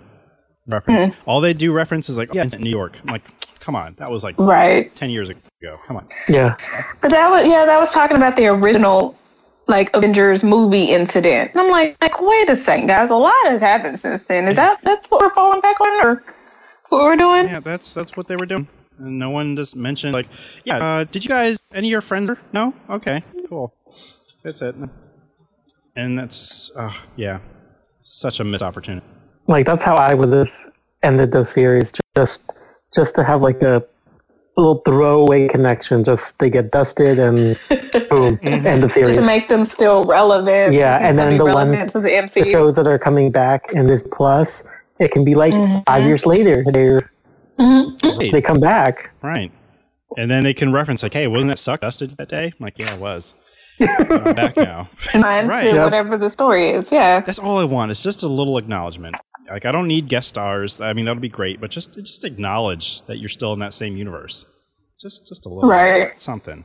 Speaker 1: reference. All they do reference is like, oh, yeah, it's in New York. I'm like, come on, that was like
Speaker 5: Right.
Speaker 1: ten years ago. Come on.
Speaker 6: Yeah.
Speaker 5: But that was yeah, that was talking about the original like Avengers movie incident. And I'm like, like wait a second, guys, a lot has happened since then. Is that that's what we're falling back on, or that's what we're doing?
Speaker 1: Yeah, that's that's what they were doing. And no one just mentioned like, yeah, uh, did you guys any of your friends? No, okay, cool. That's it. And that's uh, yeah, such a missed opportunity.
Speaker 6: Like that's how I would have ended the series. Just just to have like a little throwaway connection. Just they get dusted and [LAUGHS] boom, end of series.
Speaker 5: Just to make them still relevant.
Speaker 6: Yeah, and then the one-
Speaker 5: to the
Speaker 6: the shows that are coming back in this plus, it can be like five years later. They
Speaker 1: Right,
Speaker 6: they come back.
Speaker 1: right. And then they can reference like, hey, wasn't that suck dusted that day? I'm like, yeah, it was. I'm back now. [LAUGHS]
Speaker 5: Mind
Speaker 1: Right.
Speaker 5: to
Speaker 6: Yep.
Speaker 5: whatever the story is. Yeah.
Speaker 1: That's all I want. It's just a little acknowledgement. Like I don't need guest stars. I mean, that'll be great, but just just acknowledge that you're still in that same universe. Just just a little
Speaker 5: Right.
Speaker 1: something.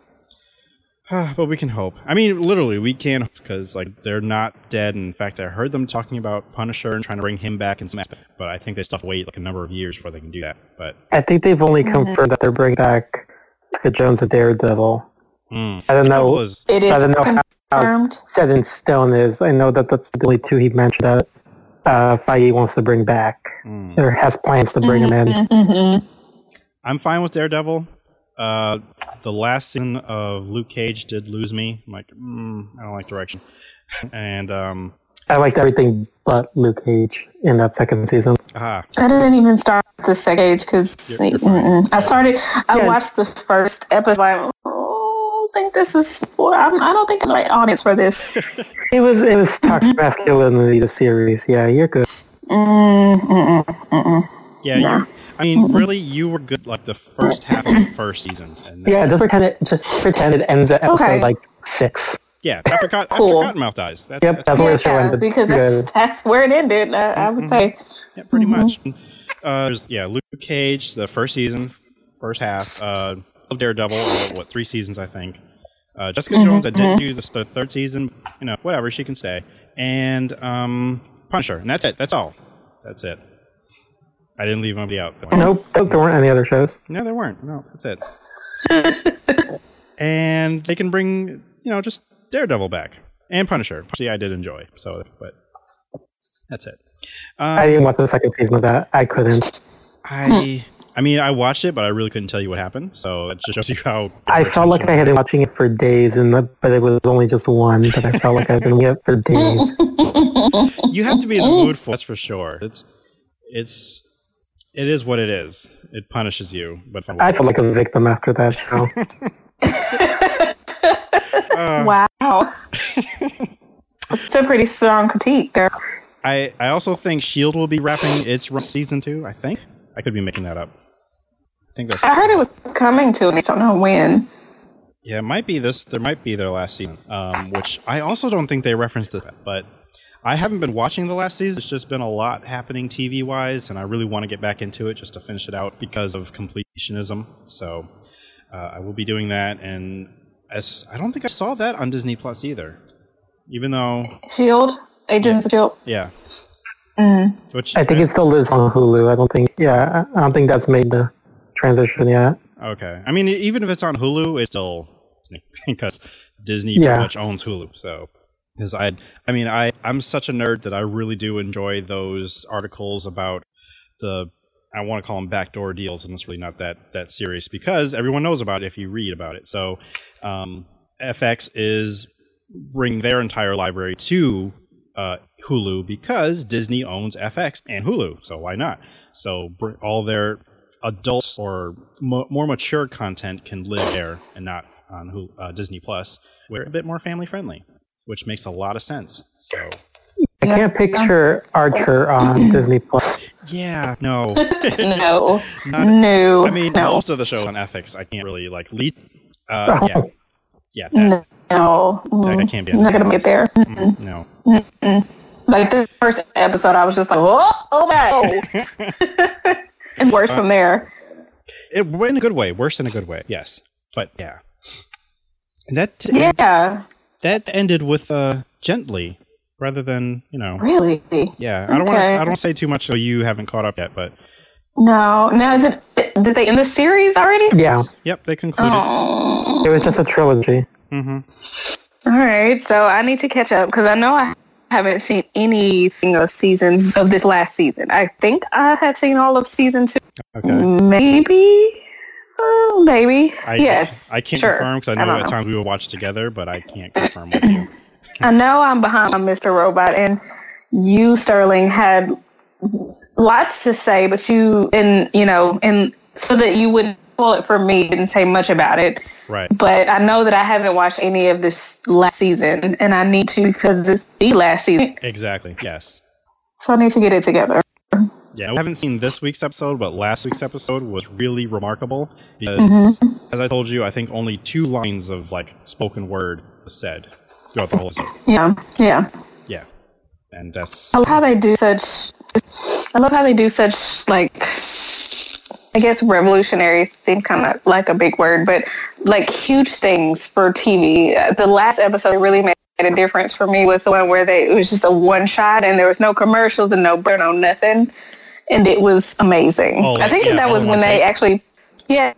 Speaker 1: [SIGHS] but we can hope. I mean, literally, we can because like they're not dead. In fact, I heard them talking about Punisher and trying to bring him back in some aspect. But I think they still have to wait like a number of years before they can do that. But
Speaker 6: I think they've only confirmed that they're bringing back Jessica Jones and Daredevil.
Speaker 1: mm,
Speaker 6: I don't know.
Speaker 1: is-
Speaker 5: It is
Speaker 6: I don't know how
Speaker 5: confirmed.
Speaker 6: set in stone is. I know that that's the only two he mentioned that uh, Feige wants to bring back
Speaker 1: mm.
Speaker 6: or has plans to bring him in.
Speaker 5: Mm-hmm. [LAUGHS]
Speaker 1: I'm fine with Daredevil. Uh, the last season of Luke Cage did lose me. I'm like, mm, I don't like direction. and um,
Speaker 6: I liked everything but Luke Cage in that second season.
Speaker 1: ah,
Speaker 5: I didn't even start the second age because
Speaker 1: You're- you're fine.
Speaker 5: I started. I
Speaker 6: Yeah.
Speaker 5: watched the first episode. Like, oh, I think this is for. I'm, I don't think I'm the right audience for this. [LAUGHS]
Speaker 6: It was it was toxic masculinity the series. Yeah, you're good.
Speaker 5: Mm, mm, mm, mm,
Speaker 1: yeah.
Speaker 5: Nah.
Speaker 1: You, I mean, really, you were good like the first half of the first season. And then,
Speaker 6: Yeah, just pretend it just pretend it ends at episode
Speaker 5: Okay.
Speaker 6: like six.
Speaker 1: yeah. After, Cot-
Speaker 5: Cool.
Speaker 1: after Cottonmouth dies. That,
Speaker 6: Yep, that's where the show
Speaker 5: Yeah,
Speaker 6: ended.
Speaker 5: because that's, that's where it ended. I, I would say.
Speaker 1: Yeah, pretty much. Uh, there's, yeah, Luke Cage, the first season, first half. Uh, of Daredevil, uh, what three seasons I think. Uh, Jessica Jones, I didn't do the, the third season. You know, whatever she can say. And um, Punisher, and that's it. That's all. That's it. I didn't leave anybody out.
Speaker 6: Nope, nope, there weren't any other shows.
Speaker 1: No, there weren't. No, that's it. [LAUGHS] and they can bring, you know, just Daredevil back and Punisher. See, I did enjoy. So, but that's it.
Speaker 6: I
Speaker 1: Um,
Speaker 6: didn't watch the second season of that. I couldn't.
Speaker 1: I, I mean, I watched it, but I really couldn't tell you what happened. So it just shows you how.
Speaker 6: I felt like I had been watching it for days, and the, but it was only just one. But I felt like I'd been it for days. [LAUGHS]
Speaker 1: You have to be in the mood for. That's for sure. It's, it's, it is what it is. It punishes you, but
Speaker 6: I feel like a victim after that show. [LAUGHS]
Speaker 5: wow. it's a pretty strong critique there.
Speaker 1: I, I also think Shield will be wrapping its run season two. I think I could be making that up. think that's.
Speaker 5: I heard it was coming to, and I don't know when.
Speaker 1: Yeah, it might be this. There might be their last season, um, which I also don't think they referenced this. But I haven't been watching the last season. It's just been a lot happening TV wise, and I really want to get back into it just to finish it out because of completionism. So uh, I will be doing that, and as I don't think I saw that on Disney Plus either, even though
Speaker 5: Shield, Agents of Shield.
Speaker 1: yeah, which
Speaker 6: I think it still lives on Hulu. I don't think. Yeah, I don't think that's made the transition yet.
Speaker 1: okay. I mean, even if it's on Hulu, it's still [LAUGHS] because Disney
Speaker 6: Yeah.
Speaker 1: pretty much owns Hulu. So, because I, I mean, I I'm such a nerd that I really do enjoy those articles about the I want to call them backdoor deals, and it's really not that that serious because everyone knows about it if you read about it. So, um, FX is bring their entire library to uh, Hulu because Disney owns FX and Hulu. So why not? So all their adult or mo- more mature content can live there and not on Hulu, uh, Disney Plus, where a bit more family friendly, which makes a lot of sense. So
Speaker 6: I can't picture Archer on [COUGHS] Disney Plus.
Speaker 1: yeah, no, [LAUGHS] [LAUGHS]
Speaker 5: No,
Speaker 1: Not-
Speaker 5: no.
Speaker 1: I mean
Speaker 5: no,
Speaker 1: most of the shows on FX I can't really like lead. Uh, yeah, yeah, that,
Speaker 5: no.
Speaker 1: that
Speaker 5: Mm,
Speaker 1: can't be.
Speaker 5: I'm not gonna get there.
Speaker 1: Mm, no.
Speaker 5: Like the first episode, I was just like, oh, oh no, [LAUGHS] and worse from there.
Speaker 1: It went in a good way, worse in a good way. Yes, but yeah, and that
Speaker 5: Yeah,
Speaker 1: that ended with uh gently rather than you know.
Speaker 5: really.
Speaker 1: Yeah, I don't want to. I don't say too much so you haven't caught up yet, but
Speaker 5: No, now is it? Did they end the series already?
Speaker 6: Yeah,
Speaker 1: yep, they concluded.
Speaker 5: Oh,
Speaker 6: it was just a trilogy.
Speaker 1: Mm-hmm.
Speaker 5: all right. So I need to catch up because I know I haven't seen anything of season of this last season. I think I have seen all of season two.
Speaker 1: Okay.
Speaker 5: Maybe, uh, maybe.
Speaker 1: I,
Speaker 5: yes,
Speaker 1: I can't
Speaker 5: sure.
Speaker 1: confirm because I know
Speaker 5: don't
Speaker 1: at times we will watch together, but I can't confirm with you. [CLEARS THROAT]
Speaker 5: I know I'm behind on Mr. Robot, and you, Sterling, had lots to say, but you, and you know, and so that you wouldn't pull it for me, didn't say much about it.
Speaker 1: Right.
Speaker 5: But I know that I haven't watched any of this last season, and I need to because it's the last season,
Speaker 1: Exactly. Yes.
Speaker 5: so I need to get it together.
Speaker 1: Yeah, we haven't seen this week's episode, but last week's episode was really remarkable because,
Speaker 5: Mm-hmm.
Speaker 1: as I told you, I think only two lines of like spoken word was said throughout the whole episode.
Speaker 5: Yeah, yeah.
Speaker 1: Yeah, and that's
Speaker 5: I love how they do such. I love how they do such like. I guess revolutionary seems kind of like a big word, but like huge things for TV. Uh, The last episode really made a difference for me was the one where they it was just a one shot and there was no commercials and no no nothing, and it was amazing.
Speaker 1: Oh,
Speaker 5: I think
Speaker 1: yeah,
Speaker 5: that, was when they
Speaker 1: take.
Speaker 5: actually. Yeah,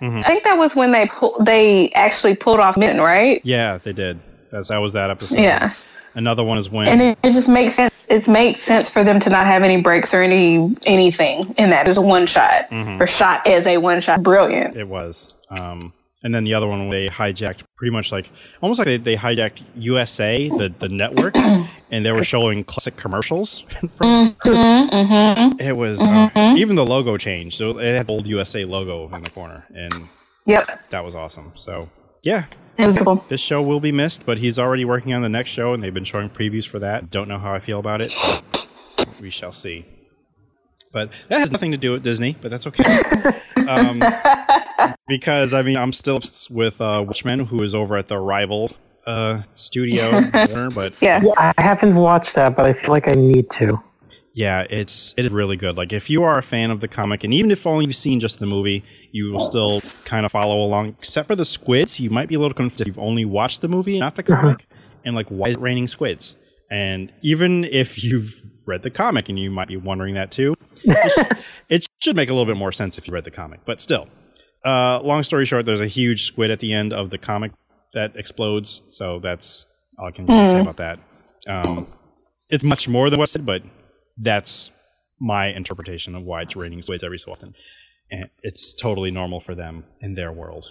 Speaker 1: Mhm.
Speaker 5: I think that was when they pull, they actually pulled off Min, right?
Speaker 1: yeah, they did. That's that was that episode.
Speaker 5: Yeah.
Speaker 1: Another one is when
Speaker 5: and it, it just makes sense. It makes sense for them to not have any breaks or any anything in that. Just one shot
Speaker 1: Mhm.
Speaker 5: or shot as a one shot. Brilliant.
Speaker 1: It was. Um, and then the other one, they hijacked pretty much like almost like they, they hijacked USA, the, the network, [COUGHS] and they were showing classic commercials. [LAUGHS] from,
Speaker 5: Mm-hmm,
Speaker 1: it was uh, even the logo changed. So it had the old USA logo in the corner, and
Speaker 5: Yep,
Speaker 1: that was awesome. So yeah,
Speaker 5: it was cool.
Speaker 1: this show will be missed, but he's already working on the next show, and they've been showing previews for that. Don't know how I feel about it. We shall see. But that has nothing to do with Disney, but that's okay. [LAUGHS] um, because I mean, I'm still with uh, Watchmen, who is over at the rival uh, studio, [LAUGHS] Warner, but
Speaker 5: Yeah.
Speaker 6: I haven't watched that, but I feel like I need to.
Speaker 1: yeah, it's it is really good. Like if you are a fan of the comic, and even if only you've seen just the movie, you will still kind of follow along. Except for the squids, you might be a little confused if you've only watched the movie, not the comic, and like why is it raining squids? And even if you've read the comic, and you might be wondering that too, it, [LAUGHS] sh- it should make a little bit more sense if you read the comic. But still, uh, long story short, there's a huge squid at the end of the comic that explodes. So that's all I can really say about that. Um, it's much more than what's said, but that's my interpretation of why it's raining squids every so often. And it's totally normal for them in their world.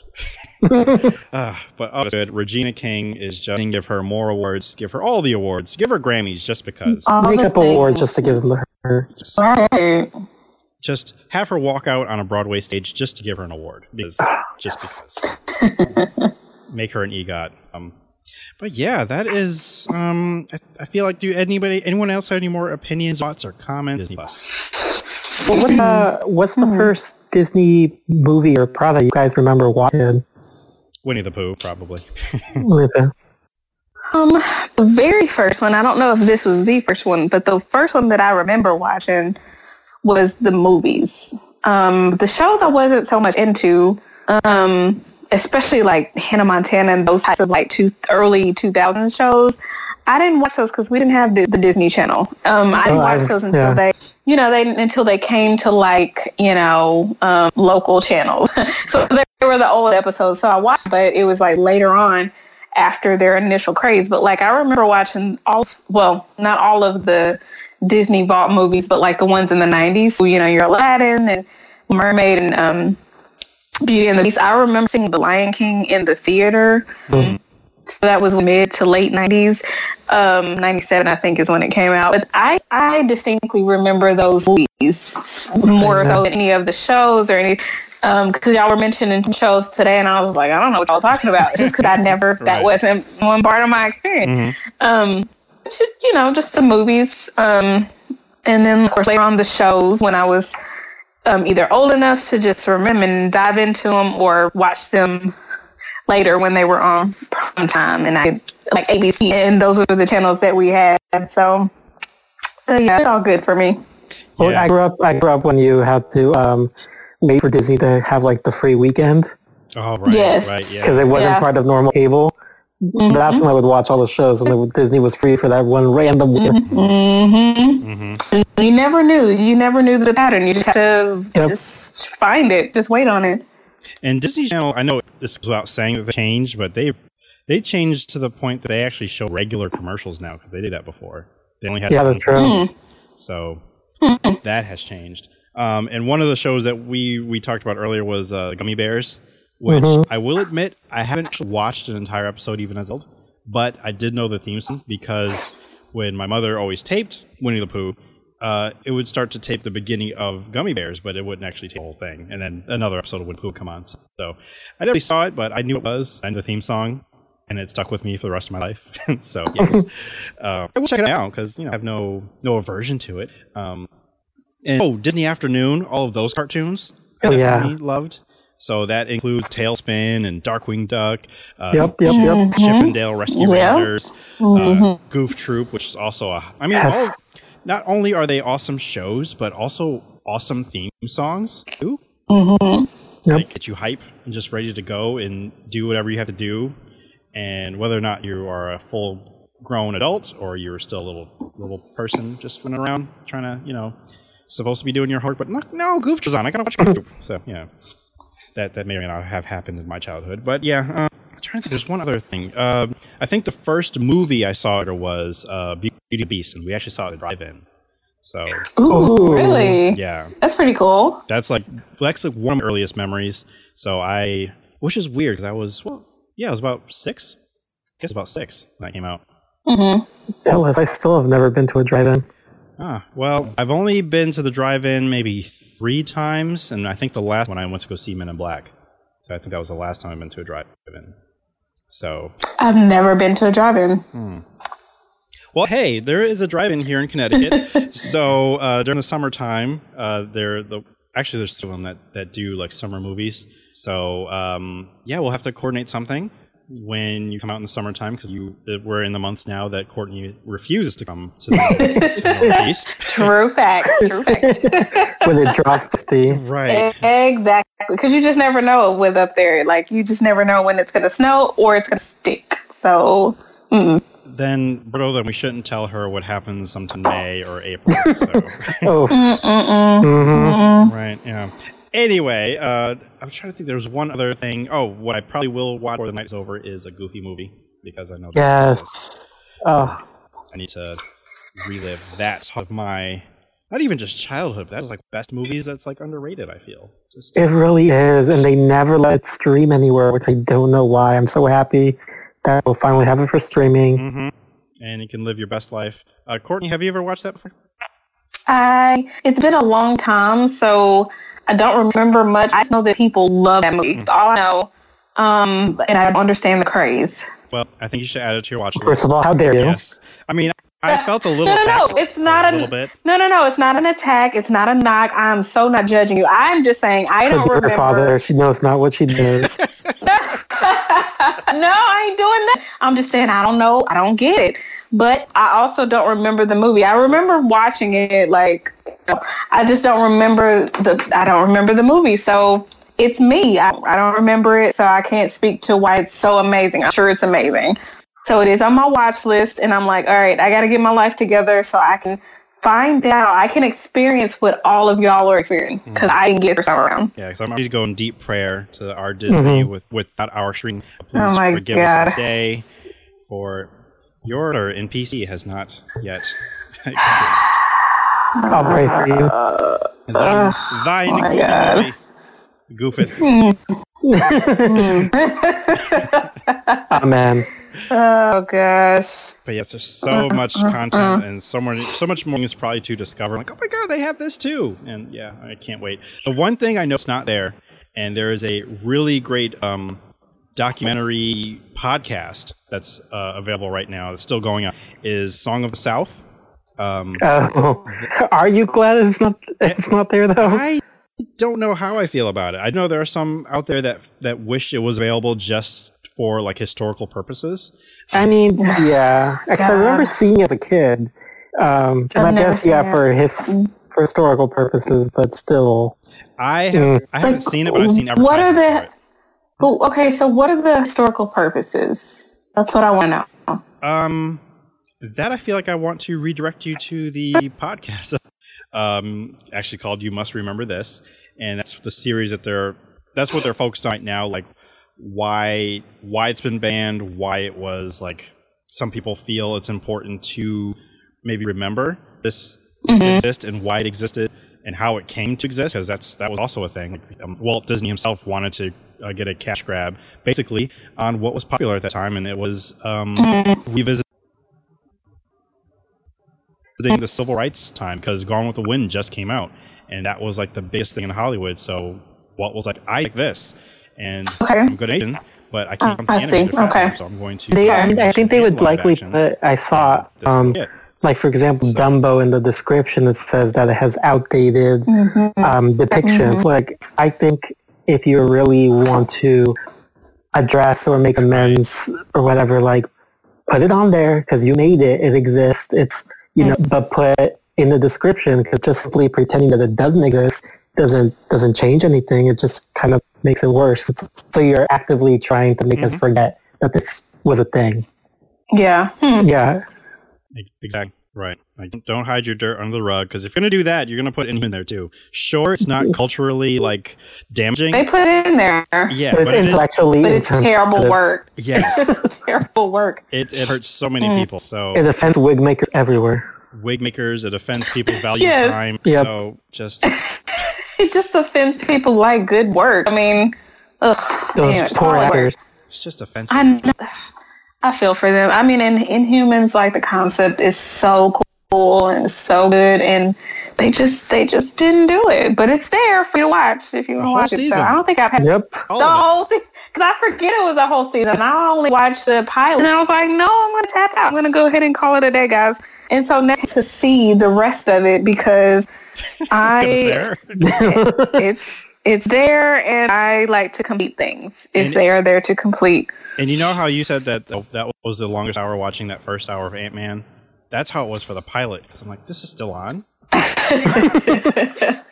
Speaker 1: uh, [LAUGHS] but oh, it's good. Regina King is just give her more awards, give her all the awards, give her Grammys just because.
Speaker 5: All the
Speaker 6: Makeup award just to give them to her.
Speaker 5: Right.
Speaker 1: Just have her walk out on a Broadway stage just to give her an award because [SIGHS] just because. Make her an EGOT. Um, but yeah, that is. Um, I, I feel like do anybody, anyone else have any more opinions, thoughts, or comments?
Speaker 6: Well, what's, uh, what's the first Disney movie or product you guys remember watching?
Speaker 1: Winnie the Pooh, probably. [LAUGHS]
Speaker 5: Um, the very first one, I don't know if this was the first one, but the first one that I remember watching was the movies. Um, the shows I wasn't so much into, um, especially like Hannah Montana and those types of like two early 2000 shows. I didn't watch those because we didn't have the, the Disney Channel. Um, I didn't
Speaker 6: Oh,
Speaker 5: watch those until
Speaker 6: yeah.
Speaker 5: they, you know, they until they came to like you know um, local channels. [LAUGHS] so they were the old episodes. So I watched, but it was like later on after their initial craze. But like I remember watching all, well, not all of the Disney Vault movies, but like the ones in the '90s. So, you know, your Aladdin and Mermaid and um, Beauty and the Beast. I remember seeing The Lion King in the theater. So that was mid to late 90s. Um, 97, I think, is when it came out. But I, I distinctly remember those movies more so than any of the shows or any, because y'all were mentioning shows today, and I was like, I don't know what y'all talking about, just because I never, that wasn't one part of my experience. Um, just, [LAUGHS] you know, just the movies. Um, and then, of course, later on the shows when I was um, either old enough to just remember and dive into them or watch them later when they were on prime time and I like ABC and those were the channels that we had. So, so yeah, it's all good for me.
Speaker 6: Well,
Speaker 1: Yeah.
Speaker 6: I grew up. I grew up when you had to um, wait for Disney to have like the free weekend
Speaker 1: Oh, right.
Speaker 5: Yes.
Speaker 1: Right,
Speaker 6: because
Speaker 1: yeah.
Speaker 6: it wasn't
Speaker 5: Yeah.
Speaker 6: part of normal cable. That's when I would watch all the shows when Disney was free for that one random weekend.
Speaker 5: Mm-hmm. You never knew. You never knew the pattern. You just had to
Speaker 6: Yep.
Speaker 5: just find it. Just wait on it.
Speaker 1: And Disney Channel, I know this goes without saying that they changed, but they've they changed to the point that they actually show regular commercials now because they did that before. They only had
Speaker 6: Yeah,
Speaker 1: one
Speaker 6: that's true.
Speaker 1: So that has changed. Um, and one of the shows that we we talked about earlier was uh, Gummi Bears, which I will admit I haven't watched an entire episode even as old, but I did know the theme song because when my mother always taped Winnie the Pooh, uh, it would start to tape the beginning of Gummi Bears, but it wouldn't actually tape the whole thing. And then another episode of Winnie the Pooh would come on. So I never saw it, but I knew it was and the theme song, and it stuck with me for the rest of my life. [LAUGHS] so yes, uh, [LAUGHS] I will check it out because you know I have no no aversion to it. Um, and oh, Disney Afternoon, all of those cartoons,
Speaker 6: Oh, yeah.
Speaker 1: loved. So that includes TaleSpin and Darkwing Duck. Uh,
Speaker 6: Yep, yep, yep.
Speaker 1: Chip 'n Dale Rescue
Speaker 5: Yeah.
Speaker 1: Rangers, uh, Goof Troop, which is also a. I mean,
Speaker 6: Yes.
Speaker 1: all, not only are they awesome shows, but also awesome theme songs too.
Speaker 6: Yep.
Speaker 1: Like get you hype and just ready to go and do whatever you have to do. And whether or not you are a full grown adult or you're still a little little person just running around trying to, you know, supposed to be doing your homework, but no, no Goof is on. I gotta watch Goof. Troop. So yeah, that that may or may not have happened in my childhood. But yeah, uh, I'm trying to think. There's one other thing. Uh, I think the first movie I saw there was uh, Beauty and the Beast, and we actually saw it at drive-in. So
Speaker 5: Ooh, really?
Speaker 1: yeah,
Speaker 5: That's pretty cool.
Speaker 1: that's like that's like one of my earliest memories. So I, which is weird because I was well, yeah, I was about six. I guess about six when that came out. Mm-hmm.
Speaker 6: Jealous. I still have never been to a drive-in.
Speaker 1: Ah, well, I've only been to the drive-in maybe three times, and I think the last one I went to go see Men in Black. So I think that was the last time I've been to a drive-in. So,
Speaker 5: I've never been to a drive-in.
Speaker 1: well, hey, there is a drive-in here in Connecticut. [LAUGHS] so uh, during the summertime, uh, there the actually there's two of them that that do like summer movies. So um, yeah, we'll have to coordinate something when you come out in the summertime because you uh, we're in the months now that Courtney refuses to come to the, to the [LAUGHS] Northeast.
Speaker 5: True fact. True fact. [LAUGHS]
Speaker 6: When it drops 50.
Speaker 1: Right.
Speaker 5: exactly. Because you just never know with up there. Like, you just never know when it's going to snow or it's going to stick. So, mm.
Speaker 1: Then, bro, then we shouldn't tell her what happens sometime May or April. So. [LAUGHS]
Speaker 6: Oh,
Speaker 1: right, yeah. Anyway, uh, I'm trying to think. There was one other thing. Oh, what I probably will watch before the night's over is a Goofy movie because I know.
Speaker 6: yes. Oh,
Speaker 1: I need to relive that of my not even just childhood. But that's like best movies. That's like underrated. I feel just
Speaker 6: it really is. And they never let it stream anywhere, which I don't know why. I'm so happy that we'll finally have it for streaming.
Speaker 1: hmm and you can live your best life. Uh, Courtney, have you ever watched that before?
Speaker 5: I, it's been a long time, so I don't remember much. I just know that people love that movie. That's all I know. Um, and I understand the craze.
Speaker 1: Well, I think you should add it to your watch list.
Speaker 6: First of all, how dare you?
Speaker 1: Yes. I mean, I [LAUGHS] felt a little.
Speaker 5: No, no, no. It's not
Speaker 1: a
Speaker 5: a,
Speaker 1: little bit.
Speaker 5: no, no, no. It's not an attack. It's not a knock. I'm so not judging you. I'm just saying I don't
Speaker 6: Forgive
Speaker 5: remember.
Speaker 6: her father. She knows not what she does. [LAUGHS]
Speaker 5: no, I ain't doing that. I'm just saying I don't know. I don't get it. But I also don't remember the movie. I remember watching it like I just don't remember the I don't remember the movie. So it's me. I, I don't remember it, so I can't speak to why it's so amazing. I'm sure it's amazing. So it is on my watch list and I'm like, all right, I got to get my life together so I can find out, I can experience what all of y'all are experiencing mm-hmm. because I didn't get this time around.
Speaker 1: Yeah, because I'm ready to go in deep prayer to our Disney mm-hmm. with without our stream. Oh Please
Speaker 5: Oh my
Speaker 1: forgive
Speaker 5: God.
Speaker 1: us today for your order in PC has not yet [LAUGHS] [SIGHS] experienced.
Speaker 6: I'll pray for you.
Speaker 1: Thine, thine
Speaker 5: my God.
Speaker 1: goofeth. [LAUGHS]
Speaker 6: Amen.
Speaker 5: Oh gosh.
Speaker 1: But yes, there's so much content and so much, so much more is probably to discover. Like, oh my god, they have this too, and yeah, I can't wait. The one thing I know it's not there, and there is a really great um, documentary podcast that's uh, available right now. that's still going on. Is Song of the South. Um,
Speaker 6: Oh, are you glad it's not it's not there though?
Speaker 1: I don't know how I feel about it. I know there are some out there that that wish it was available just for like historical purposes.
Speaker 6: I mean, yeah. 'Cause I remember seeing it as a kid. Um, and I guess yeah,
Speaker 5: it.
Speaker 6: for his for historical purposes, but still.
Speaker 1: I have,
Speaker 6: Mm.
Speaker 1: I haven't seen it, but I've seen
Speaker 5: What are
Speaker 1: advertisements for
Speaker 5: the? Well, okay, so what are the historical purposes? That's what I want to know.
Speaker 1: Um, that I feel like I want to redirect you to the podcast. [LAUGHS] um, actually called "You Must Remember This," and that's the series that they're. That's what they're focused on right now. Like why why it's been banned, why it was like some people feel it's important to maybe remember this exist and why it existed and how it came to exist because that's that was also a thing. Um, Walt Disney himself wanted to uh, get a cash grab basically on what was popular at that time, and it was um, revisiting the civil rights time because Gone with the Wind just came out, and that was like the biggest thing in Hollywood. So Walt was like, "I like this," and
Speaker 5: Okay.
Speaker 1: I'm a good Asian, but I can't. Come
Speaker 5: I see.
Speaker 1: animated fashion,
Speaker 5: Okay.
Speaker 1: So I'm going to.
Speaker 6: They, I,
Speaker 1: and
Speaker 6: I think they would likely
Speaker 1: action.
Speaker 6: put. I saw, um, like for example,
Speaker 1: So-
Speaker 6: Dumbo in the description. It says that it has outdated
Speaker 5: Mm-hmm.
Speaker 6: um, depictions. Like I think if you really want to address or make amends or whatever, like put it on there because you made it. It exists. It's you know, but put in the description because just simply pretending that it doesn't exist doesn't doesn't change anything. It just kind of makes it worse. It's, so you're actively trying to make us forget that this was a thing.
Speaker 5: Yeah. Hmm.
Speaker 6: Yeah.
Speaker 1: Exactly. Right. Like, don't hide your dirt under the rug because if you're going to do that, you're going to put it in there too. Sure, it's not [LAUGHS] culturally like damaging.
Speaker 5: They put it in there,
Speaker 1: yeah,
Speaker 6: But
Speaker 1: but
Speaker 6: it's
Speaker 1: it is.
Speaker 6: intellectually
Speaker 5: but it's terrible
Speaker 6: insensitive.
Speaker 5: work.
Speaker 1: Yes, [LAUGHS]
Speaker 5: terrible work.
Speaker 1: it, it hurts so many
Speaker 5: Mm.
Speaker 1: people. So
Speaker 6: It offends wig makers everywhere.
Speaker 1: wig makers, it offends people [LAUGHS] value
Speaker 5: Yes.
Speaker 1: time.
Speaker 6: Yep.
Speaker 1: So just
Speaker 5: It just offends people who like good work. I mean, ugh,
Speaker 6: Those
Speaker 5: man,
Speaker 6: poor
Speaker 5: hard work.
Speaker 6: actors.
Speaker 1: it's just offensive.
Speaker 5: I know, I feel for them. I mean, in Inhumans, like the concept is so cool and so good, and they just they just didn't do it. But it's there for you to watch if you want to
Speaker 1: whole
Speaker 5: watch it. So I don't think I've had
Speaker 6: Yep.
Speaker 5: The
Speaker 1: of it.
Speaker 5: whole thing because I forget it was a whole season. I only watched the pilot, and I was like, no, I'm going to tap out. I'm going to go ahead and call it a day, guys. And so now to see the rest of it because [LAUGHS] I
Speaker 1: It's there. [LAUGHS]
Speaker 5: it's it's there and I like to complete things if
Speaker 1: And-
Speaker 5: they are there to complete.
Speaker 1: And you know how you said that that was the longest hour watching that first hour of Ant Man? That's how it was for the pilot. I'm like, this is still on. [LAUGHS]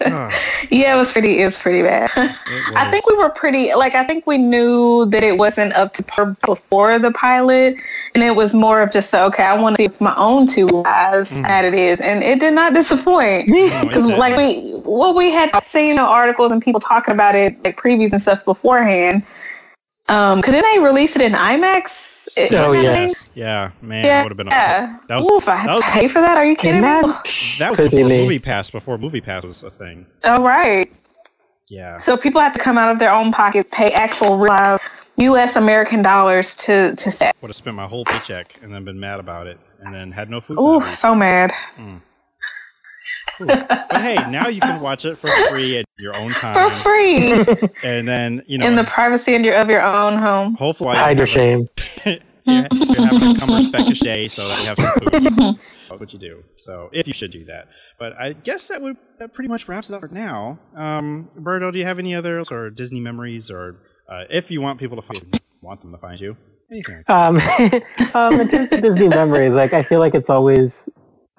Speaker 1: Ah.
Speaker 5: Yeah, it was pretty. It was pretty bad. [LAUGHS] I think we were pretty. Like, I think we knew that it wasn't up to par before the pilot, and it was more of just okay. I want to see with my own two eyes mm. that it is, and it did not disappoint. Because
Speaker 1: it [LAUGHS]
Speaker 5: like we, well, we had seen the articles and people talking about it, like previews and stuff beforehand. Um, because then they released it in IMAX. It-
Speaker 6: Oh,
Speaker 5: you know what
Speaker 6: yeah.
Speaker 1: Yes. Yeah, man,
Speaker 5: Yeah.
Speaker 1: would have been
Speaker 5: Yeah.
Speaker 1: awesome. That was,
Speaker 5: Oof, I had
Speaker 1: that
Speaker 5: to pay for that. Are you kidding me?
Speaker 6: Imagine-
Speaker 1: that was
Speaker 6: Could be
Speaker 1: before
Speaker 6: me.
Speaker 1: Movie Pass, before Movie Pass was a thing.
Speaker 5: Oh right.
Speaker 1: Yeah.
Speaker 5: So people have to come out of their own pockets, pay actual real U.S. American dollars to to set.
Speaker 1: Would have spent my whole paycheck and then been mad about it and then had no food. for
Speaker 5: Ooh, so mad.
Speaker 1: But hey, now you can watch it for free at your own [LAUGHS] time.
Speaker 5: For free
Speaker 1: And then, you know,
Speaker 5: in the privacy of your of your own home.
Speaker 1: hopefully I
Speaker 6: Hide your
Speaker 1: have a- [LAUGHS]
Speaker 6: shame.
Speaker 1: you have a Kummerspeck your day so that you have some food. [LAUGHS] what would you do. So if you should do that, but I guess that would that pretty much wraps it up for now. Um, Berto, do you have any others or Disney memories, or uh, if you want people to find, want them to find you, anything?
Speaker 6: Um, um, in terms of Disney memories, like I feel like it's always,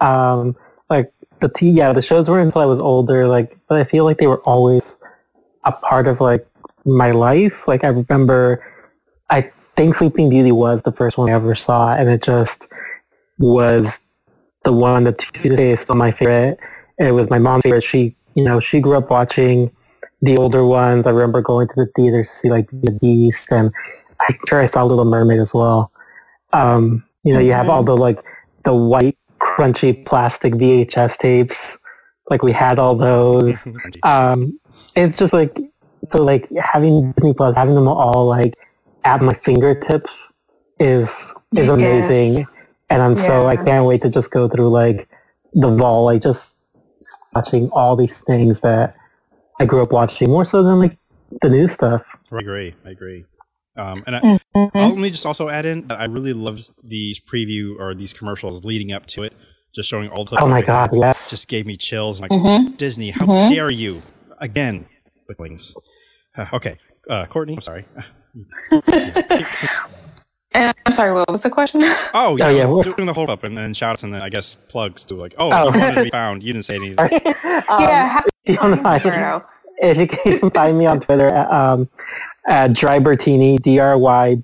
Speaker 6: um, like the t- yeah the shows weren't until I was older, like but I feel like they were always a part of like my life. Like I remember, I think Sleeping Beauty was the first one I ever saw, and it just was the one that to is still my favorite. It was my mom's favorite. She, you know, she grew up watching the older ones. I remember going to the theater to see like the Beast, and I'm sure I saw Little Mermaid as well. Um, you know, you have all the like the white crunchy plastic VHS tapes. Like we had all those. [LAUGHS] Um, it's just like so like having Disney Plus, having them all like at my fingertips is is
Speaker 5: Yes.
Speaker 6: amazing, and I'm so I can't wait to just go through like the vault, like just watching all these things that I grew up watching more so than like the new stuff.
Speaker 1: I agree. I agree. Um, and I,
Speaker 5: Mm-hmm.
Speaker 1: I'll let me just also add in that I really loved these preview or these commercials leading up to it, just showing all the.
Speaker 6: Oh my god, yes.
Speaker 1: Just gave me chills. Like
Speaker 5: Mm-hmm.
Speaker 1: Disney, how dare you again? With wings. Uh, okay, uh, Courtney. I'm sorry. [LAUGHS]
Speaker 5: And I'm sorry, what was the question?
Speaker 1: Oh yeah,
Speaker 6: yeah,
Speaker 1: we're doing the hold up and then shouts and then I guess plugs to like, oh,
Speaker 6: Oh.
Speaker 1: you wanted to be [LAUGHS] found. You didn't say anything.
Speaker 5: yeah, how,
Speaker 6: If [LAUGHS] you want to find, if you can find me on Twitter at, um, at DryBertini, D-R-Y-B-E-R-T-I-A.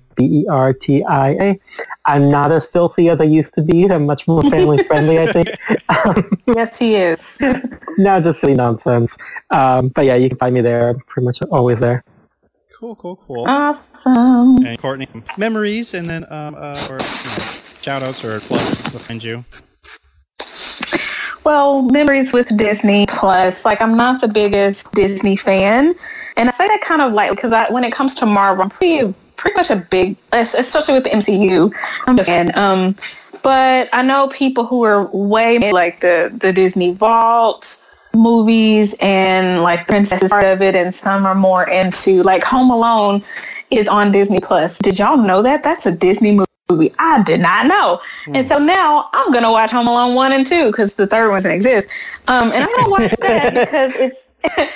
Speaker 6: I'm not as filthy as I used to be. I'm much more family friendly, I think. [LAUGHS]
Speaker 5: yes, he is. [LAUGHS]
Speaker 6: no, just silly nonsense. Um, but yeah, you can find me there. I'm pretty much always there.
Speaker 1: Cool, cool, cool.
Speaker 5: Awesome.
Speaker 1: and Courtney, memories, and then um, uh, or you know, shout outs or plugs to find you.
Speaker 5: Well, memories with Disney Plus. Like, I'm not the biggest Disney fan, and I say that kind of like because when it comes to Marvel, I'm pretty pretty much a big, especially with the MCU. I'm fan. Um, but I know people who are way like the the Disney Vault movies and like Princess part of it, and some are more into like Home Alone is on Disney Plus. Did y'all know that? That's a Disney movie. I did not know. And so now I'm going to watch Home Alone 1 and 2 because the third one doesn't exist. Um, and I'm going to watch [LAUGHS] that because it's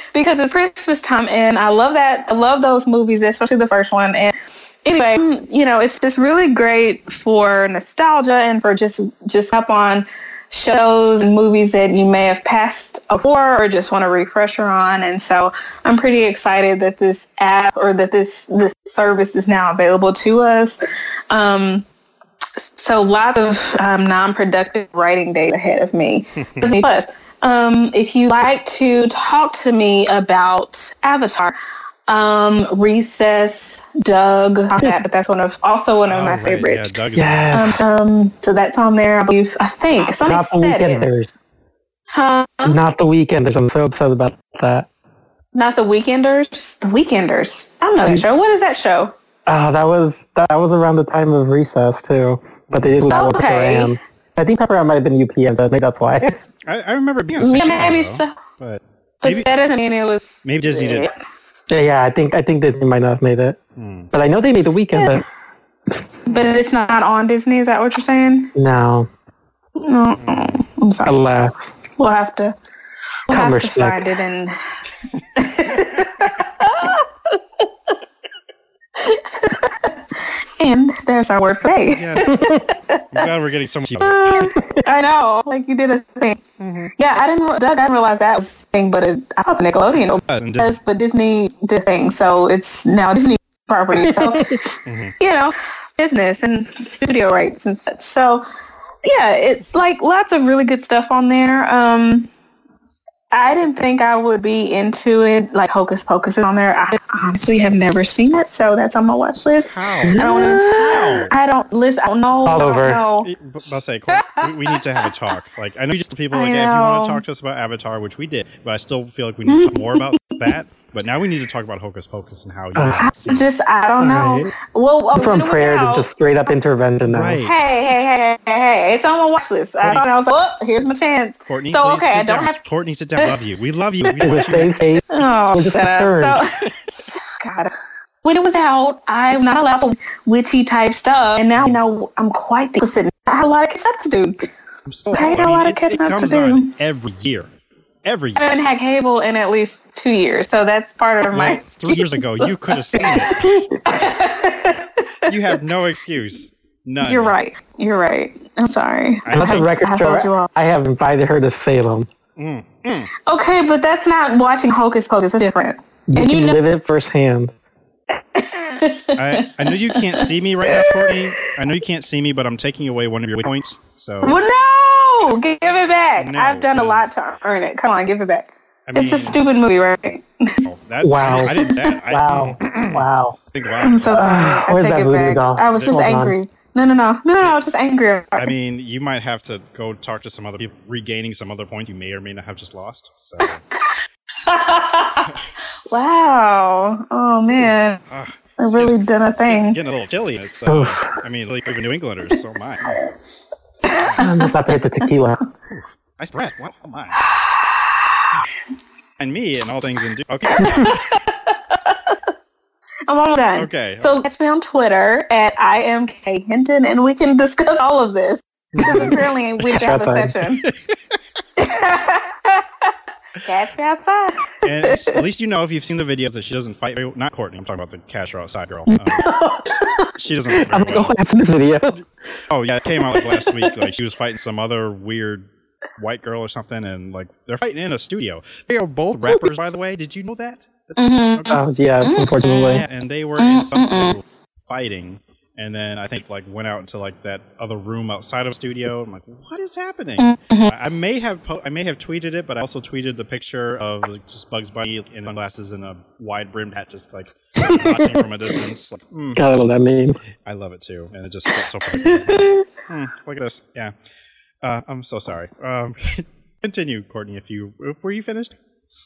Speaker 5: [LAUGHS] because it's Christmas time and I love that. I love those movies, especially the first one. And anyway, um, you know, it's just really great for nostalgia and for just just up on shows and movies that you may have passed before or just want a refresher on. And so I'm pretty excited that this app or that this this service is now available to us. Um, so a lot of um, non-productive writing days ahead of me. [LAUGHS] Plus. Um, if you like to talk to me about Avatar, um, Recess, Doug, that, but that's one of also one of
Speaker 1: Oh,
Speaker 5: my
Speaker 1: right,
Speaker 5: favorite.
Speaker 1: Yeah, Doug is
Speaker 6: Yes.
Speaker 5: Um, um, so that's on there. I believe. I think somebody
Speaker 6: Not the
Speaker 5: said it.
Speaker 6: Weekenders.
Speaker 5: Huh?
Speaker 6: Not the Weekenders. I'm so upset about that.
Speaker 5: Not the Weekenders. The Weekenders. I don't know that show. What is that show?
Speaker 6: Oh, that was that was around the time of recess too. But they didn't have
Speaker 5: Okay.
Speaker 6: Pepper Ann. I think Pepper Ann might have been UPN, so maybe that's why.
Speaker 1: I, I remember being a
Speaker 5: Yeah,
Speaker 1: sitcom,
Speaker 5: maybe
Speaker 1: though,
Speaker 5: so.
Speaker 1: but
Speaker 5: But
Speaker 1: maybe
Speaker 5: that doesn't mean it was.
Speaker 1: maybe Disney did.
Speaker 6: Yeah, yeah, I think I think Disney might not have made it.
Speaker 1: Hmm.
Speaker 6: But I know they made the weekend, but
Speaker 5: But it's not on Disney. Is that what you're saying?
Speaker 6: no.
Speaker 5: No, I'm sorry.
Speaker 6: Alas.
Speaker 5: We'll have to. We'll have to
Speaker 6: Commerce
Speaker 5: find it and. [LAUGHS] [LAUGHS] and there's our word for today.
Speaker 1: Yes. [LAUGHS] I'm glad we're getting so much.
Speaker 5: Uh, I know, like you did a thing. Mm-hmm. Yeah, I didn't. Doug, I didn't realize that was a thing, but it, I thought the
Speaker 1: Nickelodeon
Speaker 5: does, but Disney did thing, so it's now Disney property. So [LAUGHS] mm-hmm. you know, business and studio rights and such. So yeah, it's like lots of really good stuff on there. Um, I didn't think I would be into it. Like Hocus Pocus is on there. I honestly have never seen it, so that's on my watch list.
Speaker 1: How?
Speaker 5: I don't. I don't listen. I don't know.
Speaker 6: All
Speaker 5: I
Speaker 6: over.
Speaker 5: know.
Speaker 1: Say, we, we need to have a talk. Like, I know you just people
Speaker 5: I
Speaker 1: like, yeah, if you want to talk to us about Avatar, which we did, but I still feel like we need to talk more about that. But now we need to talk about Hocus Pocus and how you
Speaker 6: Uh,
Speaker 1: see it.
Speaker 5: Just I don't know.
Speaker 6: Right.
Speaker 5: Well, well,
Speaker 6: From
Speaker 5: when it was
Speaker 6: prayer to just straight up intervention now.
Speaker 1: Right.
Speaker 5: Hey, hey, hey, hey, hey! It's on my watch list. I thought I was like, oh, here's my chance.
Speaker 1: Courtney,
Speaker 5: so
Speaker 1: please
Speaker 5: okay, I don't
Speaker 1: down.
Speaker 5: have.
Speaker 1: Courtney, sit down. Love you. We love you. [LAUGHS] We
Speaker 6: Is it
Speaker 1: you.
Speaker 6: safe? safe?
Speaker 5: Oh,
Speaker 6: just
Speaker 5: shut up. So, [LAUGHS] God. when it was out, I'm not allowed to witchy type stuff, and now you know I'm quite the opposite. I have a lot of catching up to do.
Speaker 1: I'm still,
Speaker 5: I got a lot of
Speaker 1: it's- it
Speaker 5: catching up to
Speaker 1: comes
Speaker 5: do.
Speaker 1: on every year. Every
Speaker 5: I haven't had cable in at least two years, so that's part of
Speaker 1: Well,
Speaker 5: my.
Speaker 1: three years ago, you could have seen it. [LAUGHS] You have no excuse. None.
Speaker 5: You're right. You're right. I'm sorry.
Speaker 1: I
Speaker 6: Let the
Speaker 1: take-
Speaker 6: record
Speaker 5: I
Speaker 6: show.
Speaker 5: told you all.
Speaker 6: I have invited her to Salem. Mm-hmm.
Speaker 5: Okay, but that's not watching Hocus Pocus. It's different.
Speaker 6: You
Speaker 5: And you know,
Speaker 6: live it firsthand.
Speaker 1: I, I know you can't see me right now, Courtney. I know you can't see me, but I'm taking away one of your points. So
Speaker 5: well, no, give it back.
Speaker 1: No,
Speaker 5: I've done a lot to earn it. Come on, give it back.
Speaker 1: I mean,
Speaker 5: it's a stupid movie, right?
Speaker 1: oh, that,
Speaker 6: Wow.
Speaker 1: I didn't say that. I,
Speaker 6: Wow. [CLEARS THROAT] wow.
Speaker 1: I think,
Speaker 5: I'm so sorry. I take it back.
Speaker 6: doll?
Speaker 5: I was just
Speaker 6: Hold on.
Speaker 5: angry. No, no, no, no, no. I was just angry.
Speaker 1: I mean, you might have to go talk to some other people, regaining some other point you may or may not have just lost. So, [LAUGHS] [LAUGHS]
Speaker 5: wow. Oh man,
Speaker 1: ah,
Speaker 5: I've really done a thing.
Speaker 1: getting a little chilly. It's, uh, I mean, like even New Englanders, so am I.
Speaker 6: I'm not about to tequila.
Speaker 1: I spread. What am I? And me and all things in. Okay.
Speaker 5: I'm almost done.
Speaker 1: Okay.
Speaker 5: So catch me on Twitter at I am K Hinton, and we can [LAUGHS] discuss all of this because apparently we didn't have a session. catch me outside.
Speaker 1: And at at least you know if you've seen the videos that she doesn't fight. Not Courtney. I'm talking about the cash her outside girl. [LAUGHS] Um, she doesn't fight [LAUGHS]
Speaker 6: I'm
Speaker 1: very
Speaker 6: like, oh,
Speaker 1: well.
Speaker 6: what happened to this video? [LAUGHS]
Speaker 1: Oh yeah, it came out like last week. Like she was fighting some other weird white girl or something, and like they're fighting in a studio. They are both rappers, by the way. Did you know that? Mm-hmm.
Speaker 6: Oh, yes, mm-hmm. unfortunately.
Speaker 1: Yeah, and they were in some studio fighting, and then I think like went out into like that other room outside of the studio. I'm like, what is happening? I, I may have po- I may have tweeted it, but I also tweeted the picture of like, just Bugs Bunny in sunglasses and a wide brimmed hat, just like watching from a distance. Like, mm,
Speaker 6: God, I love that meme.
Speaker 1: I love it too, and it just gets so funny. [LAUGHS] Hmm, look at this. Yeah, uh, I'm so sorry. Um, [LAUGHS] continue, Courtney. If you were you finished?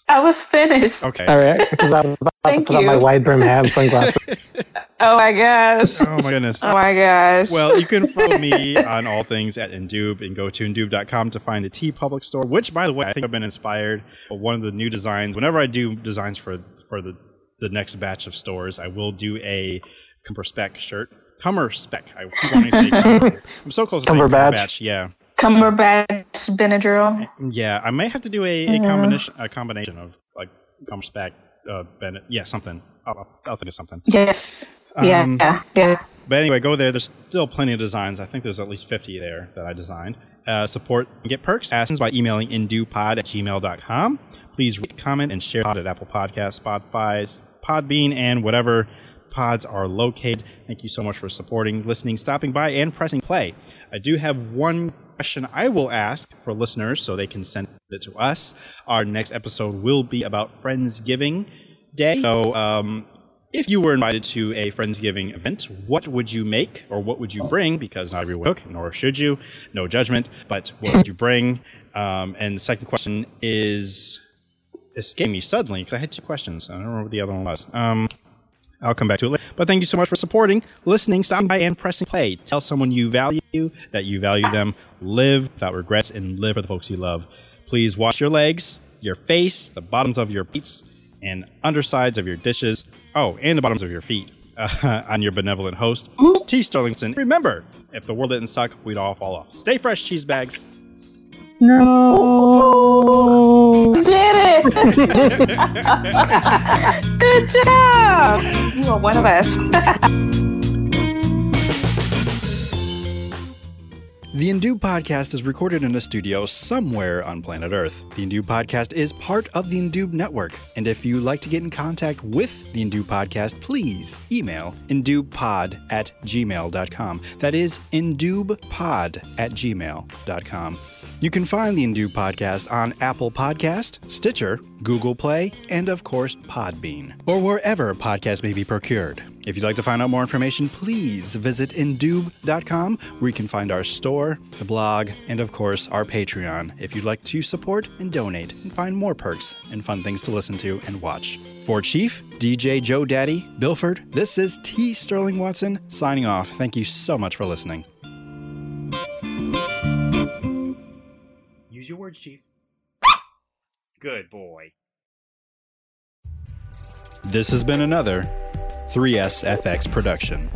Speaker 5: I was finished.
Speaker 1: Okay.
Speaker 6: All right, [LAUGHS] I was about
Speaker 5: Thank
Speaker 6: to put on my wide brim hat and sunglasses. [LAUGHS] [LAUGHS]
Speaker 5: Oh my gosh.
Speaker 1: Oh my goodness.
Speaker 5: Oh my gosh.
Speaker 1: Well, you can follow me on all things at Indube and go to Indube.com to find the TeePublic store, which, by the way, I think I've been inspired by one of the new designs. Whenever I do designs for for the, the next batch of stores, I will do a Kummerspeck shirt. Kummerspeck. I keep wanting to say Cumber. I'm so close to saying
Speaker 6: Cumberbatch.
Speaker 1: Cumberbatch. Yeah.
Speaker 5: Cumberbatch Benadryl.
Speaker 1: Yeah. I may have to do a, a combination a combination of like Kummerspeck, uh. Yeah, something. I'll, I'll- think of something.
Speaker 5: Yes.
Speaker 1: Um,
Speaker 5: yeah. Yeah.
Speaker 1: But anyway, go there. There's still plenty of designs. I think there's at least 50 there that I designed. Uh, support and get perks. Ask by emailing indupod at gmail.com. Please rate, comment, and share pod at Apple Podcasts, Spotify, Podbean, and whatever pods are located. Thank you so much for supporting, listening, stopping by, and pressing play. I do have one question I will ask for listeners so they can send it to us. Our next episode will be about Friendsgiving Day. So, um, if you were invited to a Friendsgiving event, what would you make or what would you bring? Because not everyone cook, nor should you. No judgment, but what would you bring? Um, and the second question is escaping me suddenly because I had two questions. I don't remember what the other one was. Um, I'll come back to it later. But thank you so much for supporting, listening, stopping by, and pressing play. Tell someone you value, that you value them. Live without regrets and live for the folks you love. Please wash your legs, your face, the bottoms of your plates, and undersides of your dishes. Oh, and the bottoms of your feet. Uh, [LAUGHS] I'm your benevolent host, T. Sterlington. Remember, if the world didn't suck, we'd all fall off. Stay fresh, cheese bags.
Speaker 5: No. You did it. [LAUGHS] Good job. You are one of us. [LAUGHS]
Speaker 1: The Indube Podcast is recorded in a studio somewhere on planet Earth. The Indube Podcast is part of the Indube Network. And if you'd like to get in contact with the Indube Podcast, please email indubepod at gmail.com. That is indubepod at gmail.com. You can find the Indube Podcast on Apple Podcast, Stitcher, Google Play, and of course Podbean, or wherever podcasts may be procured. If you'd like to find out more information, please visit indube.com where you can find our store, the blog, and of course our Patreon if you'd like to support and donate and find more perks and fun things to listen to and watch. For Chief, DJ Joe Daddy, Bilford, this is T. Sterling Watson signing off. Thank you so much for listening. Use your words, Chief. Good boy. This has been another 3SFX production.